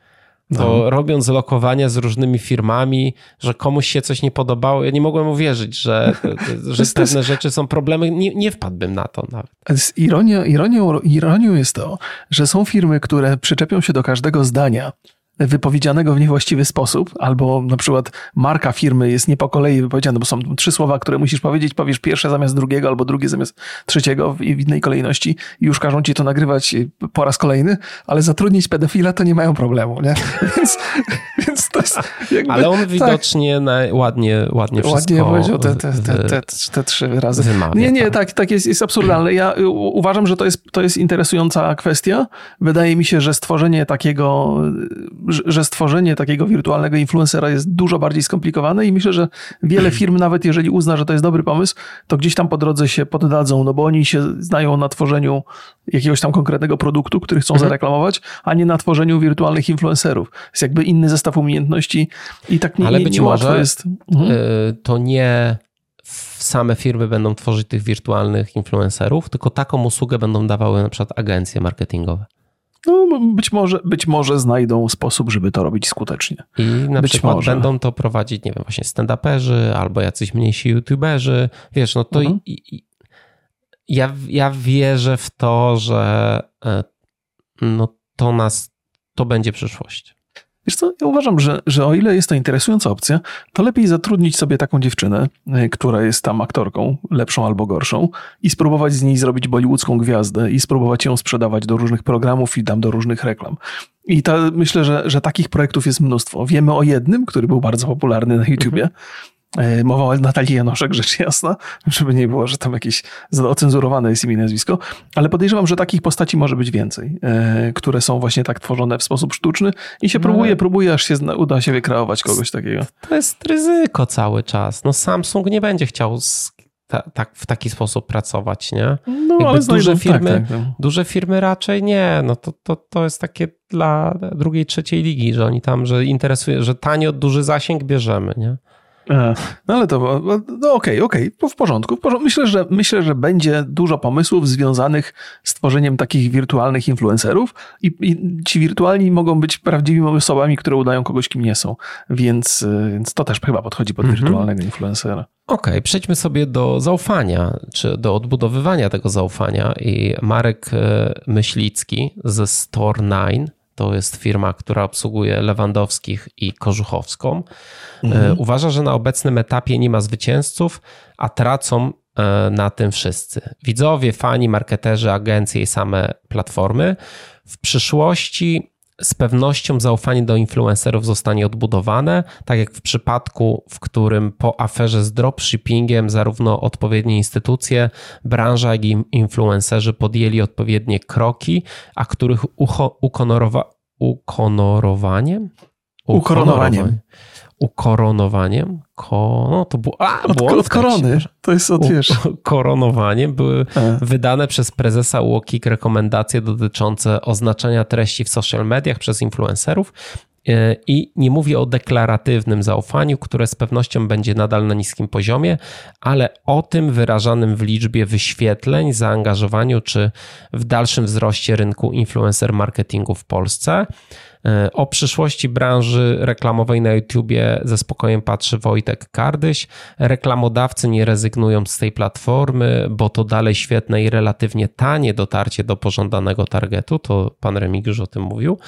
to no. robiąc lokowania z różnymi firmami, że komuś się coś nie podobało, ja nie mogłem uwierzyć, że, *laughs* że pewne rzeczy są problemy, nie, nie wpadłbym na to nawet. Ironią, ironią, ironią jest to, że są firmy, które przyczepią się do każdego zdania wypowiedzianego w niewłaściwy sposób, albo na przykład marka firmy jest nie po kolei wypowiedziana, bo są trzy słowa, które musisz powiedzieć, powiesz pierwsze zamiast drugiego, albo drugie zamiast trzeciego w innej kolejności i już każą ci to nagrywać po raz kolejny, ale zatrudnić pedofila to nie mają problemu, nie? *laughs* Więc, więc to jest jakby, Ale on tak. widocznie tak, ładnie, ładnie wszystko Ładnie powiedział te, te, te, te, trzy razy. Wymawia, nie, nie, tak, tak, tak jest, jest absurdalne. Ja uważam, że to jest, to jest interesująca kwestia. Wydaje mi się, że stworzenie takiego że stworzenie takiego wirtualnego influencera jest dużo bardziej skomplikowane i myślę, że wiele *clears throat* firm, nawet jeżeli uzna, że to jest dobry pomysł, to gdzieś tam po drodze się poddadzą, no bo oni się znają na tworzeniu jakiegoś tam konkretnego produktu, który chcą mhm. zareklamować, a nie na tworzeniu wirtualnych influencerów. Jest jakby inny zestaw umiejętności i tak nie, Ale nie, być nie może jest. Mhm. E, to nie same firmy będą tworzyć tych wirtualnych influencerów, tylko taką usługę będą dawały na przykład agencje marketingowe. No, być może, być może znajdą sposób, żeby to robić skutecznie. I na być przykład może. będą to prowadzić, nie wiem, właśnie stand-uperzy albo jacyś mniejsi youtuberzy. Wiesz, no to mhm. i, i, ja, ja wierzę w to, że e, no to nas, to będzie przyszłość. Wiesz co, ja uważam, że, że o ile jest to interesująca opcja, to lepiej zatrudnić sobie taką dziewczynę, e, która jest tam aktorką, lepszą albo gorszą, i spróbować z niej zrobić bollywoodzką gwiazdę i spróbować ją sprzedawać do różnych programów i tam do różnych reklam. I ta, myślę, że, że takich projektów jest mnóstwo. Wiemy o jednym, który był bardzo popularny na YouTubie, mhm. Mowa o Natalii Janoszek, rzecz jasna, żeby nie było, że tam jakieś ocenzurowane jest imię i nazwisko, ale podejrzewam, że takich postaci może być więcej, e, które są właśnie tak tworzone w sposób sztuczny i się no próbuje, próbuje, aż się uda się wykreować kogoś takiego. To jest ryzyko cały czas. No Samsung nie będzie chciał ta, tak, w taki sposób pracować, nie? No, Jakby ale duże tak, firmy, tak, tak, duże firmy raczej nie. No to, to, to jest takie dla drugiej, trzeciej ligi, że oni tam, że interesuje, że tanio duży zasięg bierzemy, nie? E, no ale to, no okej, okay, okej, okay, w porządku. Myślę że, myślę, że będzie dużo pomysłów związanych z tworzeniem takich wirtualnych influencerów i, i ci wirtualni mogą być prawdziwymi osobami, które udają kogoś, kim nie są. Więc, e, więc to też chyba podchodzi pod mhm. wirtualnego influencera. Okej, okay, przejdźmy sobie do zaufania, czy do odbudowywania tego zaufania i Marek e, Myślicki ze Store9 to jest firma, która obsługuje Lewandowskich i Kożuchowską. E, mhm. Uważa, że na obecnym etapie nie ma zwycięzców, a tracą e, na tym wszyscy. Widzowie, fani, marketerzy, agencje i same platformy. W przyszłości z pewnością zaufanie do influencerów zostanie odbudowane, tak jak w przypadku, w którym po aferze z dropshippingiem zarówno odpowiednie instytucje, branża, jak i influencerzy podjęli odpowiednie kroki, a których ucho, ukonorowa, ukonorowaniem? Ukoronowaniem ukoronowaniem. Ko, no to było. A, od, od korony. To jest od wiesz. Koronowaniem były a. Wydane przez prezesa UOKiK rekomendacje dotyczące oznaczenia treści w social mediach przez influencerów E, I nie mówię o deklaratywnym zaufaniu, które z pewnością będzie nadal na niskim poziomie, ale o tym wyrażanym w liczbie wyświetleń, zaangażowaniu czy w dalszym wzroście rynku influencer marketingu w Polsce. E, o przyszłości branży reklamowej na YouTubie ze spokojem patrzy Wojtek Kardyś. Reklamodawcy nie rezygnują z tej platformy, bo to dalej świetne i relatywnie tanie dotarcie do pożądanego targetu. To pan Remig już o tym mówił.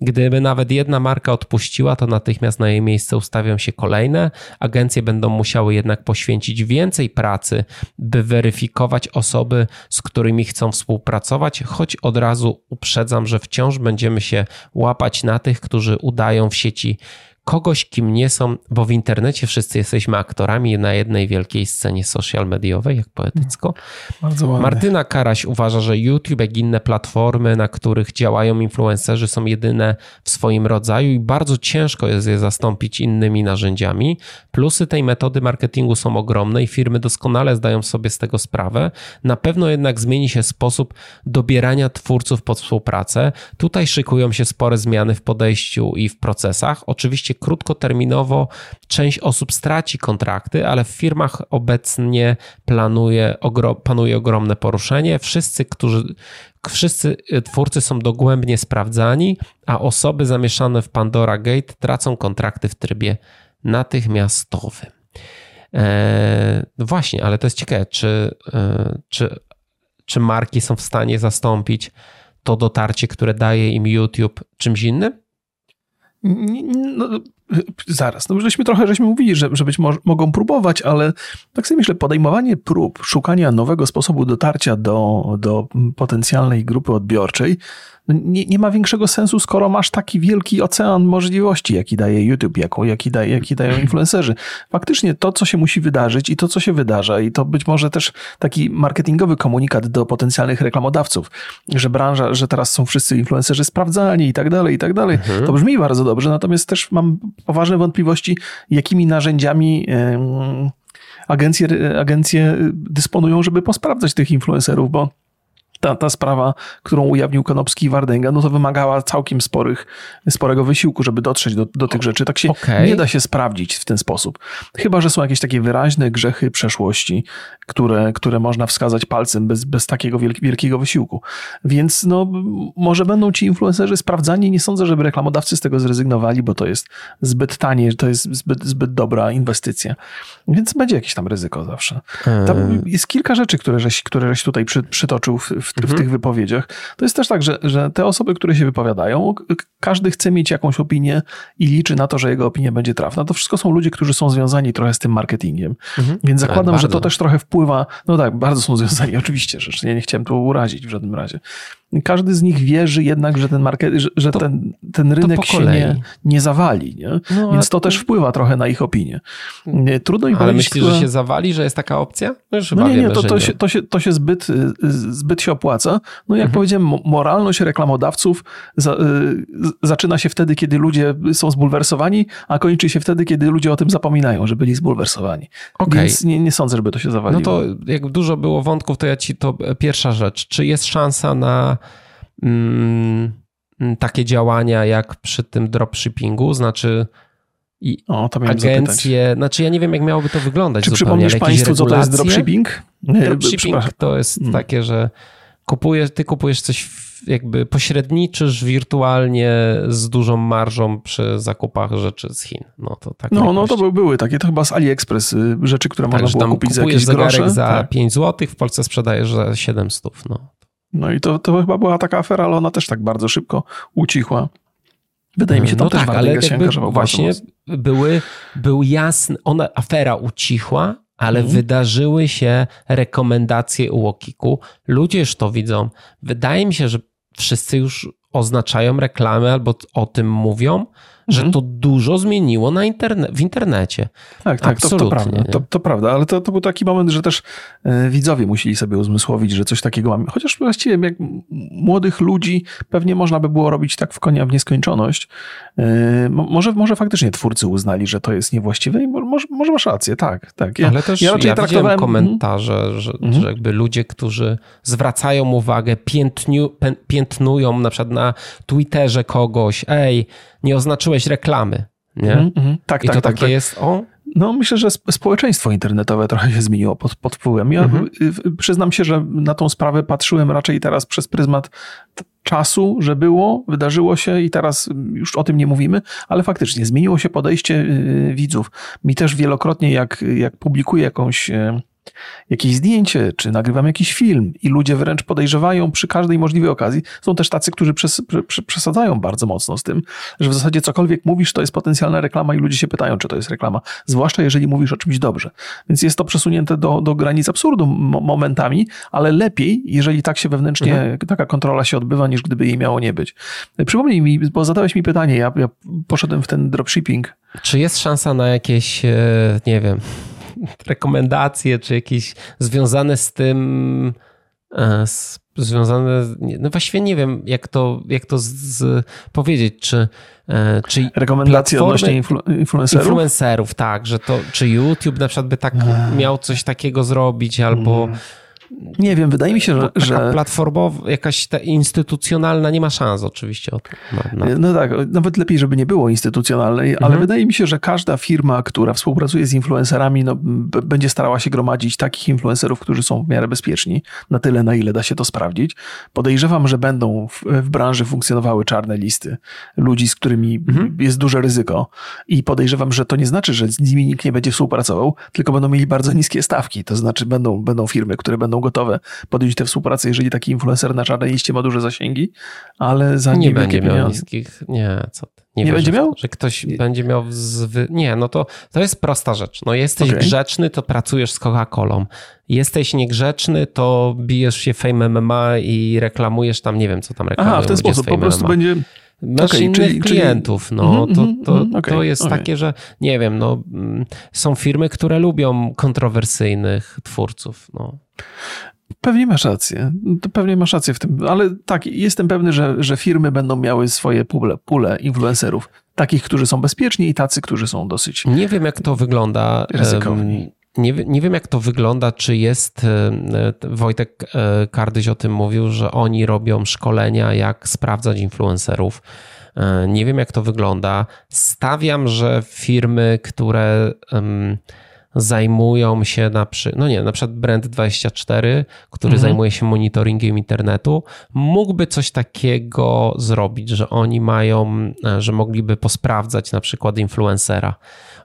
Gdyby nawet jedna marka odpuściła, to natychmiast na jej miejsce ustawią się kolejne. Agencje będą musiały jednak poświęcić więcej pracy, by weryfikować osoby, z którymi chcą współpracować, choć od razu uprzedzam, że wciąż będziemy się łapać na tych, którzy udają w sieci kogoś, kim nie są, bo w internecie wszyscy jesteśmy aktorami na jednej wielkiej scenie social mediowej, jak poetycko. Bardzo ładnie. Martyna Karaś uważa, że YouTube, jak inne platformy, na których działają influencerzy, są jedyne w swoim rodzaju i bardzo ciężko jest je zastąpić innymi narzędziami. Plusy tej metody marketingu są ogromne i firmy doskonale zdają sobie z tego sprawę. Na pewno jednak zmieni się sposób dobierania twórców pod współpracę. Tutaj szykują się spore zmiany w podejściu i w procesach. Oczywiście krótkoterminowo część osób straci kontrakty, ale w firmach obecnie planuje, panuje ogromne poruszenie. Wszyscy, którzy, wszyscy twórcy są dogłębnie sprawdzani, a osoby zamieszane w Pandora Gate tracą kontrakty w trybie natychmiastowym. Eee, właśnie, ale to jest ciekawe, czy, e, czy, czy marki są w stanie zastąpić to dotarcie, które daje im YouTube czymś innym? No, zaraz, no żeśmy trochę żeśmy mówili, że, że być może mogą próbować, ale tak sobie myślę, podejmowanie prób, szukania nowego sposobu dotarcia do, do potencjalnej grupy odbiorczej no nie, nie ma większego sensu, skoro masz taki wielki ocean możliwości, jaki daje YouTube, jaką, jaki, daje, jaki dają *clears throat* influencerzy. Faktycznie to, co się musi wydarzyć i to, co się wydarza, i to być może też taki marketingowy komunikat do potencjalnych reklamodawców, że branża, że teraz są wszyscy influencerzy sprawdzani i tak dalej, i tak dalej. Mhm. To brzmi bardzo dobrze, natomiast też mam poważne wątpliwości, jakimi narzędziami. Yy, agencje, agencje dysponują, żeby posprawdzać tych influencerów, bo ta, ta sprawa, którą ujawnił Konopski i Wardęga, no to wymagała całkiem sporych, sporego wysiłku, żeby dotrzeć do, do tych rzeczy. Tak się okay. nie da się sprawdzić w ten sposób. Chyba, że są jakieś takie wyraźne grzechy przeszłości, które, które można wskazać palcem bez, bez takiego wielkiego wysiłku. Więc no, może będą ci influencerzy sprawdzani. Nie sądzę, żeby reklamodawcy z tego zrezygnowali, bo to jest zbyt tanie, to jest zbyt, zbyt dobra inwestycja. Więc będzie jakieś tam ryzyko zawsze. Tam jest kilka rzeczy, które żeś, które żeś tutaj przy, przytoczył w, w, mhm. w tych wypowiedziach. To jest też tak, że, że te osoby, które się wypowiadają, każdy chce mieć jakąś opinię i liczy na to, że jego opinia będzie trafna. To wszystko są ludzie, którzy są związani trochę z tym marketingiem. Mhm. Więc tak, zakładam, że to też trochę wpływa. No tak, bardzo są związani, *laughs* oczywiście, że ja nie chciałem tu urazić w żadnym razie każdy z nich wierzy jednak, że ten, market, że, że to, ten, ten rynek się nie, nie zawali. Nie? No, Więc to też wpływa trochę na ich opinię. Trudno im Ale myślisz, że się zawali, że jest taka opcja? No, no nie, nie, to, to, się, to, się, to się zbyt, y, zbyt się opłaca. No jak mhm. powiedziałem, moralność reklamodawców za, y, zaczyna się wtedy, kiedy ludzie są zbulwersowani, a kończy się wtedy, kiedy ludzie o tym zapominają, że byli zbulwersowani. Okay. Więc nie, nie sądzę, żeby to się zawaliło. No to jak dużo było wątków, to ja ci to pierwsza rzecz. Czy jest szansa na Mm, takie działania jak przy tym dropshippingu, znaczy i o, to agencje, zapytać. znaczy ja nie wiem jak miałoby to wyglądać. Czy przypomnisz Państwu, co to jest dropshipping? Dropshipping to jest hmm. takie, że kupujesz, ty kupujesz coś jakby pośredniczysz wirtualnie z dużą marżą przy zakupach rzeczy z Chin. No to tak. No, no to były takie, to chyba z AliExpress y, rzeczy, które tak, można było kupić za jakieś grosze. za tak. 5 zł, w Polsce sprzedajesz za 700. No. No i to, to chyba była taka afera, ale ona też tak bardzo szybko ucichła. Wydaje mi się, to no też tak, ale się angażował właśnie były, był jasny, ona, afera ucichła, ale mhm. wydarzyły się rekomendacje u Łokiku. Ludzie już to widzą. Wydaje mi się, że wszyscy już oznaczają reklamy albo o tym mówią, że mhm. to dużo zmieniło na interne w internecie. Tak, tak, to, to, prawda, to, to, prawda, ale to, to był taki moment, że też e, widzowie musieli sobie uzmysłowić, że coś takiego mamy. Chociaż właściwie jak młodych ludzi pewnie można by było robić tak w konia w nieskończoność. E, może, może faktycznie twórcy uznali, że to jest niewłaściwe i może, może masz rację, tak, tak. Ja, ale też ja, raczej ja traktowałem komentarze, że, mhm. że jakby ludzie, którzy zwracają uwagę, piętniu, piętnują na przykład na Twitterze kogoś, ej, nie oznaczyłeś zaznaczyłeś reklamy, nie? Mm. Tak, I tak, to tak, takie tak. jest, o, no, myślę, że społeczeństwo internetowe trochę się zmieniło pod, pod wpływem. Ja mhm. przyznam się, że na tą sprawę patrzyłem raczej teraz przez pryzmat czasu, że było, wydarzyło się i teraz już o tym nie mówimy, ale faktycznie zmieniło się podejście y, widzów. Mi też wielokrotnie, jak, jak publikuję jakąś y, jakieś zdjęcie, czy nagrywam jakiś film i ludzie wręcz podejrzewają przy każdej możliwej okazji. Są też tacy, którzy przes przesadzają bardzo mocno z tym, że w zasadzie cokolwiek mówisz, to jest potencjalna reklama i ludzie się pytają, czy to jest reklama. Zwłaszcza jeżeli mówisz o czymś dobrze. Więc jest to przesunięte do, do granic absurdu momentami, ale lepiej, jeżeli tak się wewnętrznie, mhm. taka kontrola się odbywa, niż gdyby jej miało nie być. Przypomnij mi, bo zadałeś mi pytanie, ja, ja poszedłem w ten dropshipping. Czy jest szansa na jakieś, e, nie wiem, *laughs* rekomendacje, czy jakieś związane z tym, e, z, związane, no właściwie nie wiem, jak to, jak to z, z powiedzieć, czy, e, czy rekomendacje odnośnie influ, influencerów? Influencerów, tak, że to, czy YouTube na przykład by tak miał coś takiego zrobić, albo hmm nie wiem, wydaje mi się, że... że... platformowa, jakaś ta instytucjonalna nie ma szans oczywiście. No, no tak, nawet lepiej, żeby nie było instytucjonalnej, mhm. ale wydaje mi się, że każda firma, która współpracuje z influencerami, no, będzie starała się gromadzić takich influencerów, którzy są w miarę bezpieczni, na tyle, na ile da się to sprawdzić. Podejrzewam, że będą w, w branży funkcjonowały czarne listy ludzi, z którymi mhm. jest duże ryzyko i podejrzewam, że to nie znaczy, że z nimi nikt nie będzie współpracował, tylko będą mieli bardzo niskie stawki, to znaczy będą, będą firmy, które będą gotowe podjąć tę współpracę, jeżeli taki influencer na czarnej liście ma duże zasięgi, ale za nie będzie miał pieniądze. niskich, nie, co ty. Nie, nie będzie miał? Że ktoś nie. będzie miał zwy... Nie, no to, to jest prosta rzecz. No jesteś okay. grzeczny, to pracujesz z Coca-Colą. Jesteś niegrzeczny, to bijesz się Fame MMA i reklamujesz tam, nie wiem, co tam reklamują. Aha, w ten sposób po prostu MMA. będzie masz okay, innych czyli, klientów. No, mm, to, mhm, to, mm, okay, to jest okay. takie, że nie wiem, no, mm, są firmy, które lubią kontrowersyjnych twórców. No. Pewnie masz rację. Pewnie masz rację w tym, ale tak, jestem pewny, że, że firmy będą miały swoje pule, pule influencerów. Takich, którzy są bezpieczni i tacy, którzy są dosyć. Nie wiem, jak to wygląda. Ryzykowni. Nie, nie wiem, jak to wygląda, czy jest. Wojtek e, Kardyś o tym mówił, że oni robią szkolenia, jak sprawdzać influencerów. E, nie wiem, jak to wygląda. Stawiam, że firmy, które. Um, zajmują się na przy, no nie, na przykład Brand24, który mhm. zajmuje się monitoringiem internetu, mógłby coś takiego zrobić, że oni mają, e, że mogliby posprawdzać na przykład influencera,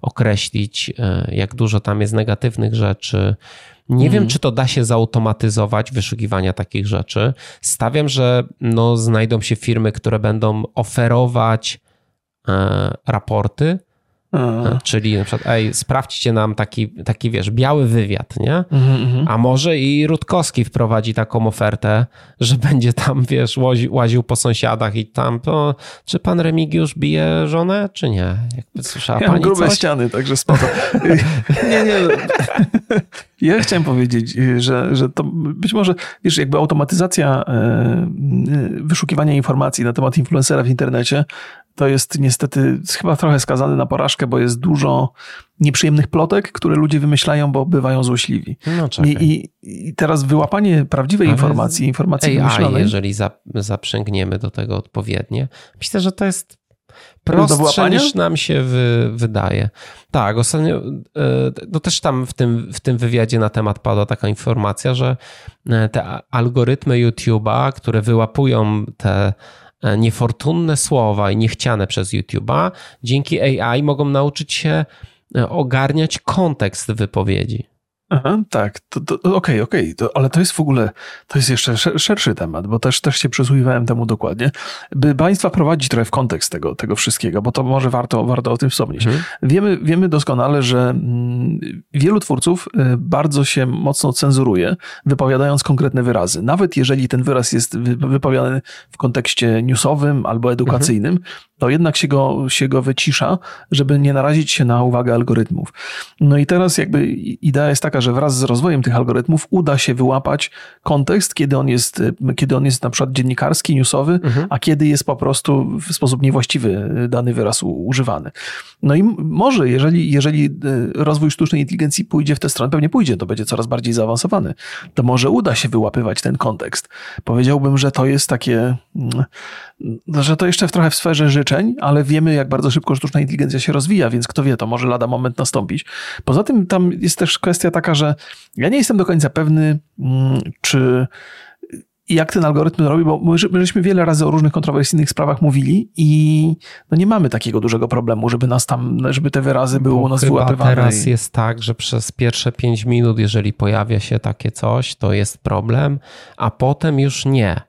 określić e, jak dużo tam jest negatywnych rzeczy. Nie mhm. wiem, czy to da się zautomatyzować wyszukiwania takich rzeczy. Stawiam, że no, znajdą się firmy, które będą oferować e, raporty, Aha. Czyli na przykład, ej, sprawdźcie nam taki, taki wiesz, biały wywiad, nie? Mhm, mhm. A może i Rutkowski wprowadzi taką ofertę, że *laughs* będzie tam, wiesz, łaził, łaził po sąsiadach i tam, to, czy pan Remigiusz bije żonę, czy nie? Jakby słyszała ja pani grube coś? ściany, także spoko. *laughs* nie, nie. *laughs* Ja chciałem powiedzieć, że, że to być może, wiesz, jakby automatyzacja e, e, wyszukiwania informacji na temat influencera w internecie to jest niestety chyba trochę skazany na porażkę, bo jest dużo nieprzyjemnych plotek, które ludzie wymyślają, bo bywają złośliwi. No, I, i, I, teraz wyłapanie prawdziwej Ale informacji, informacji AI, wymyślonej... jeżeli zaprzęgniemy do tego odpowiednie, myślę, że to jest prostsze niż nam się wy, wydaje. Tak, ostatnio, e, no też tam w tym, w tym wywiadzie na temat padła taka informacja, że e, te algorytmy YouTube'a, które wyłapują te E, niefortunne słowa i niechciane przez YouTube'a, dzięki AI mogą nauczyć się ogarniać kontekst wypowiedzi. Aha, tak, to, to okej, okay, okej, okay. ale to jest w ogóle, to jest jeszcze szerszy temat, bo też, też się przysłuchiwałem temu dokładnie, by Państwa prowadzić trochę w kontekst tego, tego wszystkiego, bo to może warto, warto o tym wspomnieć. Mhm. Wiemy, wiemy doskonale, że mm, wielu twórców y, bardzo się mocno cenzuruje, wypowiadając konkretne wyrazy. Nawet jeżeli ten wyraz jest wypowiadany w kontekście newsowym albo edukacyjnym, mhm to jednak się go, się go wycisza, żeby nie narazić się na uwagę algorytmów. No i teraz jakby idea jest taka, taka, że wraz z rozwojem tych algorytmów uda się wyłapać kontekst, kiedy on jest, kiedy on jest na przykład dziennikarski, newsowy, mhm. a kiedy jest po prostu w sposób niewłaściwy dany wyraz używany. No i może, jeżeli, jeżeli e, rozwój sztucznej inteligencji pójdzie w tę stronę, pewnie pójdzie, to będzie coraz bardziej zaawansowany, to może uda się wyłapywać ten kontekst. Powiedziałbym, że to jest takie, mm, że to jeszcze trochę w sferze życzeń, ale wiemy, jak bardzo szybko sztuczna inteligencja się rozwija, więc kto wie, to może lada moment nastąpić. Poza tym tam jest też kwestia taka, że ja nie jestem do końca pewny, mm, czy jak ten algorytm robi, bo my, żeśmy wiele razy o różnych kontrowersyjnych sprawach mówili i no nie mamy takiego dużego problemu, żeby nas tam, żeby te wyrazy były u nas wyłapywane. teraz jest tak, że przez pierwsze 5 minut, jeżeli pojawia się takie coś, to jest problem, a potem już nie.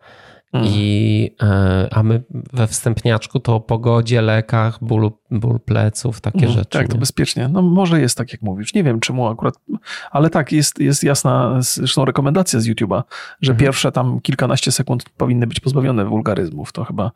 Mm. I, e, a my we wstępniaczku to o pogodzie, lekach, ból, ból pleców, takie mm, rzeczy. Tak, nie? to bezpiecznie. No może jest tak, jak mówisz. Nie wiem czemu akurat, ale tak, jest, jest jasna zresztą rekomendacja z YouTube'a, że mhm. pierwsze tam kilkanaście sekund powinny być pozbawione wulgaryzmów. To chyba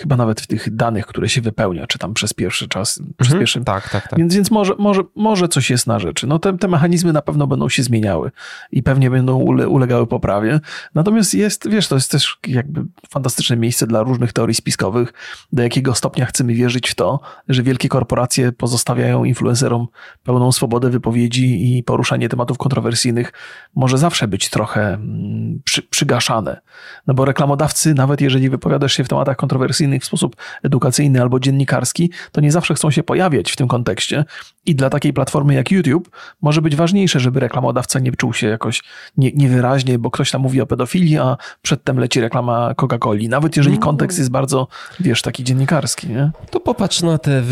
chyba nawet w tych danych, które się wypełnia, czy tam przez pierwszy czas, mhm. przez pierwszy... Tak, tak, tak. Więc, więc może, może, może coś jest na rzeczy. No te, te mechanizmy na pewno będą się zmieniały i pewnie będą ule, ulegały poprawie. Natomiast jest, wiesz, to jest też jakby fantastyczne miejsce dla różnych teorii spiskowych, do jakiego stopnia chcemy wierzyć w to, że wielkie korporacje pozostawiają influencerom pełną swobodę wypowiedzi i poruszanie tematów kontrowersyjnych może zawsze być trochę mm, przy, przygaszane. No bo reklamodawcy, nawet jeżeli wypowiadasz się w tematach kontrowersyjnych, w sposób edukacyjny albo dziennikarski, to nie zawsze chcą się pojawiać w tym kontekście. I dla takiej platformy jak YouTube może być ważniejsze, żeby reklamodawca nie czuł się jakoś nie, niewyraźnie, bo ktoś tam mówi o pedofilii, a przedtem leci reklama Coca-Coli. Nawet jeżeli no. kontekst jest bardzo, wiesz, taki dziennikarski, nie? To popatrz na, te,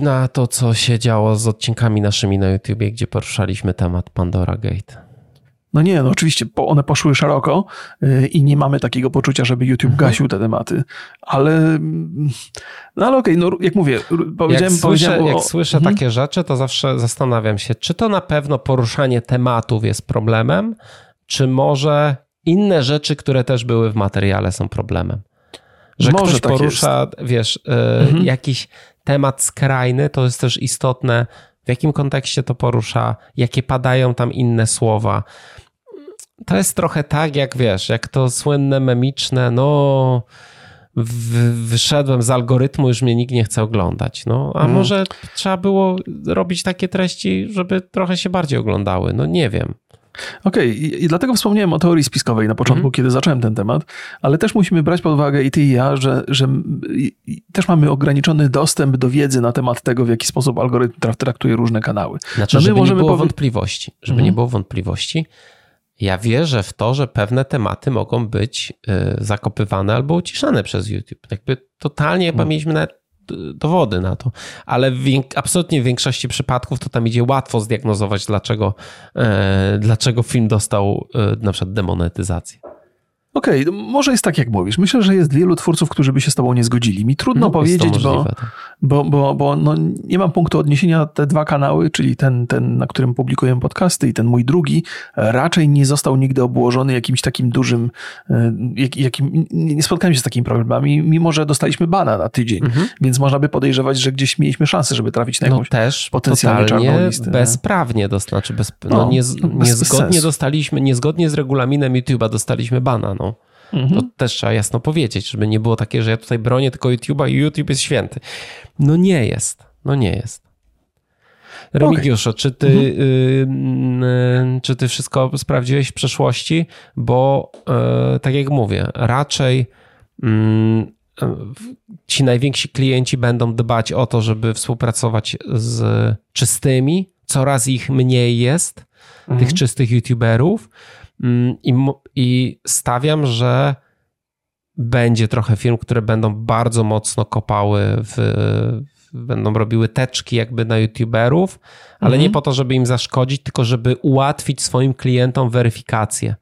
na to, co się działo z odcinkami naszymi na YouTubie, gdzie poruszaliśmy temat Pandora Gate. No nie, no oczywiście one poszły szeroko y, i nie mamy takiego poczucia, żeby YouTube mhm. gasił te tematy, ale no ale okej, okay, no jak mówię, powiedziałem... Jak słyszę, o... jak słyszę mhm. takie rzeczy, to zawsze zastanawiam się, czy to na pewno poruszanie tematów jest problemem, czy może inne rzeczy, które też były w materiale są problemem. Że może ktoś tak porusza, jest. wiesz, y, mhm. jakiś temat skrajny, to jest też istotne, w jakim kontekście to porusza, jakie padają tam inne słowa to jest trochę tak, jak wiesz, jak to słynne memiczne, no wyszedłem z algorytmu, już mnie nikt nie chce oglądać. No, a mm. może trzeba było robić takie treści, żeby trochę się bardziej oglądały. No nie wiem. Okej, okay. I, dlatego wspomniałem o teorii spiskowej na początku, mm. kiedy zacząłem ten temat, ale też musimy brać pod uwagę i ty i ja, że, że też mamy ograniczony dostęp do wiedzy na temat tego, w jaki sposób algorytm traktuje różne kanały. Znaczy, no żeby nie było wątpliwości, żeby nie było wątpliwości, ja wierzę w to, że pewne tematy mogą być y, zakopywane albo uciszane przez YouTube. Jakby totalnie chyba hmm. mieliśmy nawet y, dowody na to, ale w, absolutnie w większości przypadków to tam idzie łatwo zdiagnozować, dlaczego, e, dlaczego film dostał e, na przykład demonetyzację. Okej, okay, może jest tak, jak mówisz. Myślę, że jest wielu twórców, którzy by się z tobą nie zgodzili. Mi trudno no, powiedzieć, możliwe, bo, tak. bo, bo, bo no, nie mam punktu odniesienia. Te dwa kanały, czyli ten, ten, na którym publikuję podcasty i ten mój drugi, raczej nie został nigdy obłożony jakimś takim dużym, e, jak, jakim, nie spotkałem się z takimi problemami, mimo że dostaliśmy bana na tydzień, mhm. więc można by podejrzewać, że gdzieś mieliśmy szansę, żeby trafić na no jakąś no też potencjalnie czarną listę. bezprawnie, to znaczy bez, no, no, nie, niezgodnie bez dostaliśmy, niezgodnie z regulaminem YouTube'a dostaliśmy bana, no. Mhm. To też trzeba jasno powiedzieć, żeby nie było takie, że ja tutaj bronię tylko YouTube'a i YouTube jest święty. No nie jest. No nie jest. Remigiuszu, okay. czy, ty, mhm. y, y, czy ty wszystko sprawdziłeś w przeszłości? Bo y, tak jak mówię, raczej ci najwięksi klienci będą dbać o to, żeby współpracować z czystymi. Coraz ich mniej jest, mhm. tych czystych YouTuberów. Mm, I, I stawiam, że będzie trochę firm, które będą bardzo mocno kopały w, będą robiły teczki jakby na youtuberów, ale mhm. nie po to, żeby im zaszkodzić, tylko żeby ułatwić swoim klientom weryfikację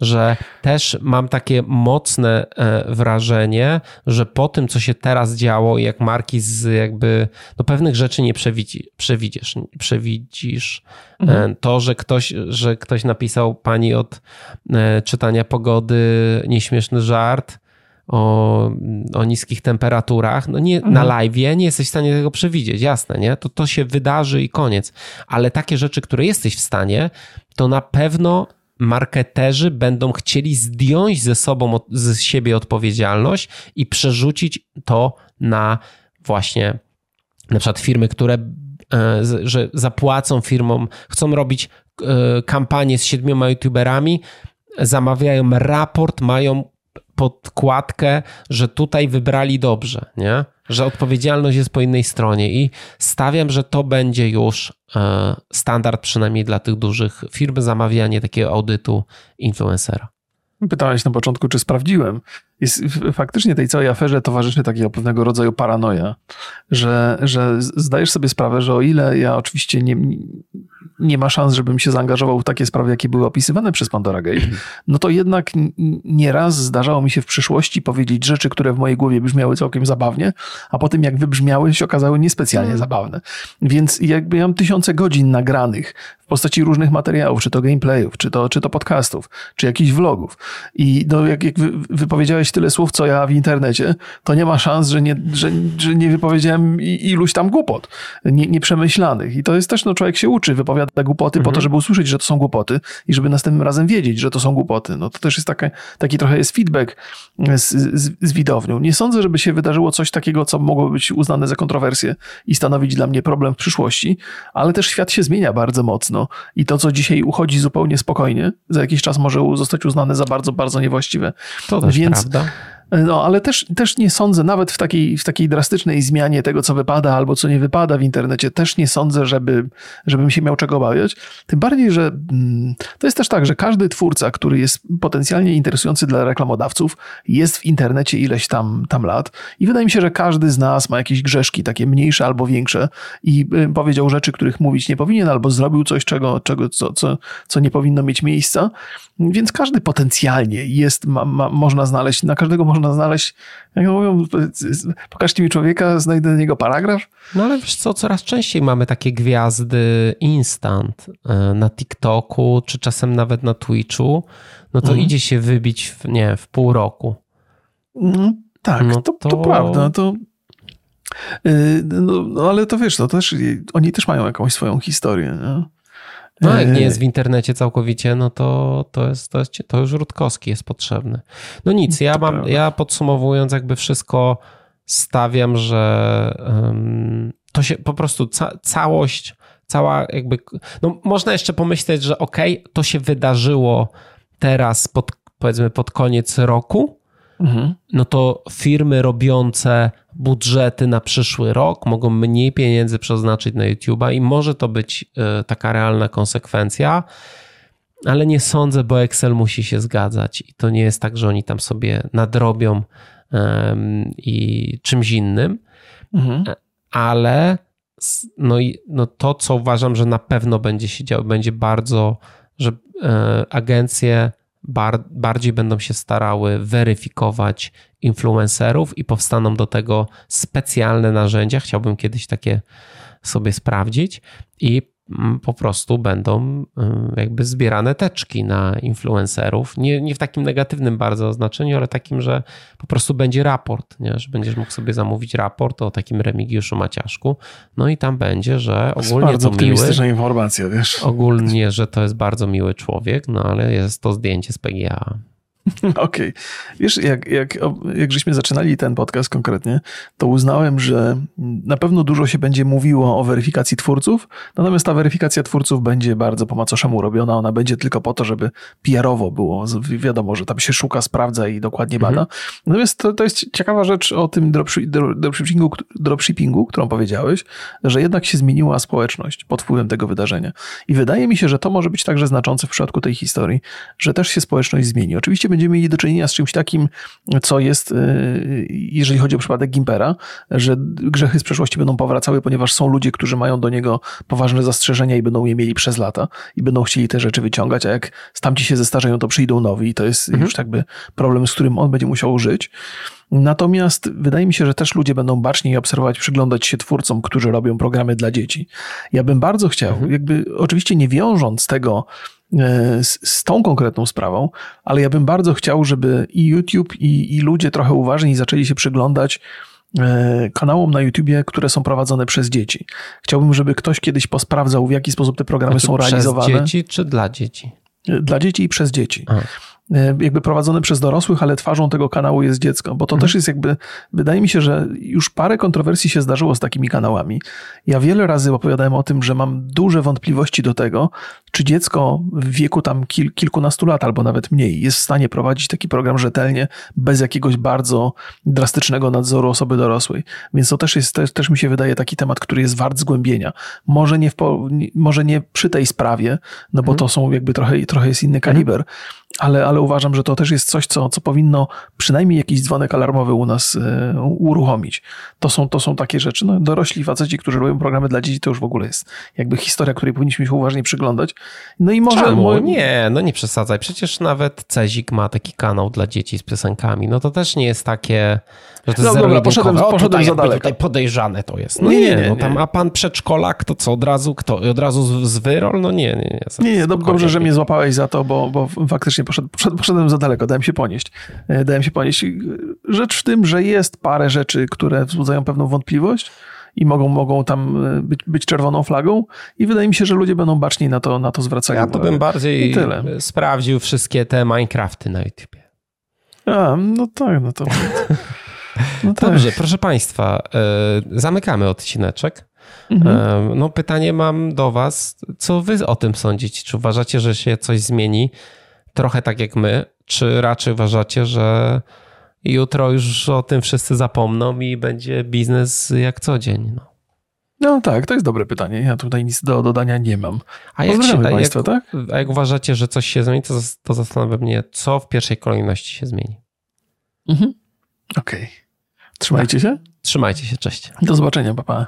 że też mam takie mocne e, wrażenie, że po tym, co się teraz działo, jak marki z jakby, no pewnych rzeczy nie przewidzi, przewidzisz, przewidzisz. Mhm. To, że ktoś, że ktoś napisał pani od e, czytania pogody nieśmieszny żart, o, o niskich temperaturach, no nie mhm. na live nie jesteś w stanie tego przewidzieć, jasne, nie? To, to się wydarzy i koniec. Ale takie rzeczy, które jesteś w stanie, to na pewno marketerzy będą chcieli zdjąć ze sobą, z siebie odpowiedzialność i przerzucić to na właśnie na przykład firmy, które e, że zapłacą firmom, chcą robić e, kampanię z siedmioma youtuberami, zamawiają raport, mają podkładkę, że tutaj wybrali dobrze, nie? że odpowiedzialność jest po innej stronie i stawiam, że to będzie już e, standard przynajmniej dla tych dużych firm zamawianie takiego audytu influencera. Pytałeś na początku, czy sprawdziłem. Jest, faktycznie tej całej aferze towarzyszy takiego pewnego rodzaju paranoja, że, że zdajesz sobie sprawę, że o ile ja oczywiście nie, nie ma szans, żebym się zaangażował w takie sprawy, jakie były opisywane przez Pandora Gate, no to jednak nieraz zdarzało mi się w przyszłości powiedzieć rzeczy, które w mojej głowie brzmiały całkiem zabawnie, a potem jak wybrzmiały, się okazały niespecjalnie mm. zabawne. Więc jakby ja mam tysiące godzin nagranych w postaci różnych materiałów, czy to gameplayów, czy to, czy to podcastów, czy jakichś vlogów. I no, jak, jak wypowiedziałeś tyle słów, co ja w internecie, to nie ma szans, że nie, że, że nie wypowiedziałem iluś tam głupot nie, nieprzemyślanych. I to jest też, no człowiek się uczy, wypowiada głupoty mhm. po to, mhm. żeby usłyszeć, że to są głupoty i żeby następnym razem wiedzieć, że to są głupoty. No to też jest takie, taki trochę jest feedback z, z, z widownią. Nie sądzę, żeby się wydarzyło coś takiego, co mogłoby być uznane za kontrowersję i stanowić dla mnie problem w przyszłości, ale też świat się zmienia bardzo mocno i to, co dzisiaj uchodzi zupełnie spokojnie, za jakiś czas może zostać uznane za bardzo, bardzo niewłaściwe. To też Więc, prawda. ça No, ale też, też nie sądzę, nawet w takiej, w takiej drastycznej zmianie tego, co wypada albo co nie wypada w internecie, też nie sądzę, żeby, żebym się miał czego obawiać. Tym bardziej, że mm, to jest też tak, że każdy twórca, który jest potencjalnie interesujący dla reklamodawców, jest w internecie ileś tam, tam lat. I wydaje mi się, że każdy z nas ma jakieś grzeszki, takie mniejsze albo większe, i y, powiedział rzeczy, których mówić nie powinien, albo zrobił coś, czego, czego, co, co, co nie powinno mieć miejsca. Więc każdy potencjalnie jest, ma, ma, można znaleźć, na każdego można znaleźć, jak mówią, pokażcie mi człowieka, znajdę na niego paragraf. No ale wiesz co, coraz częściej mamy takie gwiazdy instant e, na TikToku, czy czasem nawet na Twitchu, no to mhm. idzie się wybić, w, nie w pół roku. No, tak, no to, to... to prawda, to y, no, no, ale to wiesz, to też, oni też mają jakąś swoją historię. Nie? No jak nie jest w internecie całkowicie, no to, to, jest, to, jest, to już Rutkowski jest potrzebny. No nic, ja mam, ja podsumowując jakby wszystko stawiam, że um, to się po prostu ca całość, cała jakby, no można jeszcze pomyśleć, że okej, okay, to się wydarzyło teraz pod, powiedzmy pod koniec roku, mhm. no to firmy robiące budżety na przyszły rok mogą mniej pieniędzy przeznaczyć na YouTube'a i może to być e, taka realna konsekwencja, ale nie sądzę, bo Excel musi się zgadzać i to nie jest tak, że oni tam sobie nadrobią um, i czymś innym, mhm. E, ale no, i, no to, co uważam, że na pewno będzie się działo, będzie bardzo, że e, agencje bar, bardziej będą się starały weryfikować influencerów i powstaną do tego specjalne narzędzia. Chciałbym kiedyś takie sobie sprawdzić i po prostu będą jakby zbierane teczki na influencerów. Nie, nie w takim negatywnym bardzo znaczeniu, ale takim, że po prostu będzie raport, nie? że będziesz mógł sobie zamówić raport o takim Remigiuszu Maciaszku. No i tam będzie, że ogólnie bardzo to miły. informacja, wiesz. Ogólnie, że to jest bardzo miły człowiek, no ale jest to zdjęcie z PGA. *laughs* Okej. Okay. Wiesz, jak, jak, jak żeśmy zaczynali ten podcast konkretnie, to uznałem, że na pewno dużo się będzie mówiło o weryfikacji twórców, natomiast ta weryfikacja twórców będzie bardzo po macoszemu robiona. Ona będzie tylko po to, żeby PR-owo było. Wiadomo, że tam się szuka, sprawdza i dokładnie mhm. bada. Natomiast to, to jest ciekawa rzecz o tym dropshippingu, dropshippingu, którą powiedziałeś, że jednak się zmieniła społeczność pod wpływem tego wydarzenia. I wydaje mi się, że to może być także znaczące w przypadku tej historii, że też się społeczność zmieni. Oczywiście będziemy mieli do czynienia z czymś takim, co jest, y, jeżeli chodzi o przypadek Gimpera, że grzechy z przeszłości będą powracały, ponieważ są ludzie, którzy mają do niego poważne zastrzeżenia i będą je mieli przez lata i będą chcieli te rzeczy wyciągać, a jak stamci się zestarzeją, to przyjdą nowi i to jest mhm. już jakby problem, z którym on będzie musiał żyć. Natomiast wydaje mi się, że też ludzie będą baczniej obserwować, przyglądać się twórcom, którzy robią programy dla dzieci. Ja bym bardzo chciał, mhm. jakby oczywiście nie wiążąc tego z, z, tą konkretną sprawą, ale ja bym bardzo chciał, żeby i YouTube, i, i ludzie trochę uważniej zaczęli się przyglądać e, kanałom na YouTubie, które są prowadzone przez dzieci. Chciałbym, żeby ktoś kiedyś posprawdzał, w jaki sposób te programy znaczy, są realizowane. Przez dzieci czy dla dzieci? Dla dzieci i przez dzieci. Aha. E, jakby prowadzony przez dorosłych, ale twarzą tego kanału jest dziecko, bo to mhm. też jest jakby, wydaje mi się, że już parę kontrowersji się zdarzyło z takimi kanałami. Ja wiele razy opowiadałem o tym, że mam duże wątpliwości do tego, czy dziecko w wieku tam kil, kilkunastu lat albo nawet mniej jest w stanie prowadzić taki program rzetelnie, bez jakiegoś bardzo drastycznego nadzoru osoby dorosłej. Więc to też jest, też, też mi się wydaje taki temat, który jest wart zgłębienia. Może nie, w, może nie przy tej sprawie, no bo mhm. to są jakby trochę, trochę jest inny kaliber, ale, ale uważam, że to też jest coś, co, co powinno przynajmniej jakiś dzwonek alarmowy u nas y, uruchomić. To są, to są takie rzeczy. No, dorośli faceci, którzy robią programy dla dzieci, to już w ogóle jest jakby historia, której powinniśmy się uważnie przyglądać. No i może... Czemu? Nie, no nie przesadzaj. Przecież nawet Cezik ma taki kanał dla dzieci z piosenkami. No to też nie jest takie... Że to no dobra, poszedłem, o, poszedłem za daleko. Tutaj podejrzane to jest. No nie, nie, nie, no tam, a pan przedszkolak to co, od razu kto? Od razu z, wyrol? No nie, nie. Nie, nie, nie dobrze, że mnie złapałeś za to, bo, bo faktycznie poszedł, poszedłem za daleko, dałem się ponieść. E, dałem się ponieść. Rzecz w tym, że jest parę rzeczy, które wzbudzają pewną wątpliwość i mogą, mogą tam e, być, być czerwoną flagą i wydaje mi się, że ludzie będą baczniej na to, na to zwracali Ja to bym bardziej sprawdził wszystkie te Minecrafty na YouTubie. A, no tak, no to... No tak. Dobrze, proszę Państwa, e, zamykamy odcineczek. Mhm. No pytanie mam do Was, co Wy o tym sądzicie? Czy uważacie, że się coś zmieni trochę tak jak my, czy raczej uważacie, że jutro już o tym wszyscy zapomną i będzie biznes jak co dzień? No. No tak, to jest dobre pytanie. Ja tutaj nic do dodania nie mam. A jak, się, a Państwa, jak, tak? a jak uważacie, że coś się zmieni, to, to zastanawia mnie, co w pierwszej kolejności się zmieni. Mhm. Okej. Okay. Trzymajcie tak. się. Trzymajcie się, cześć. Do zobaczenia, papa.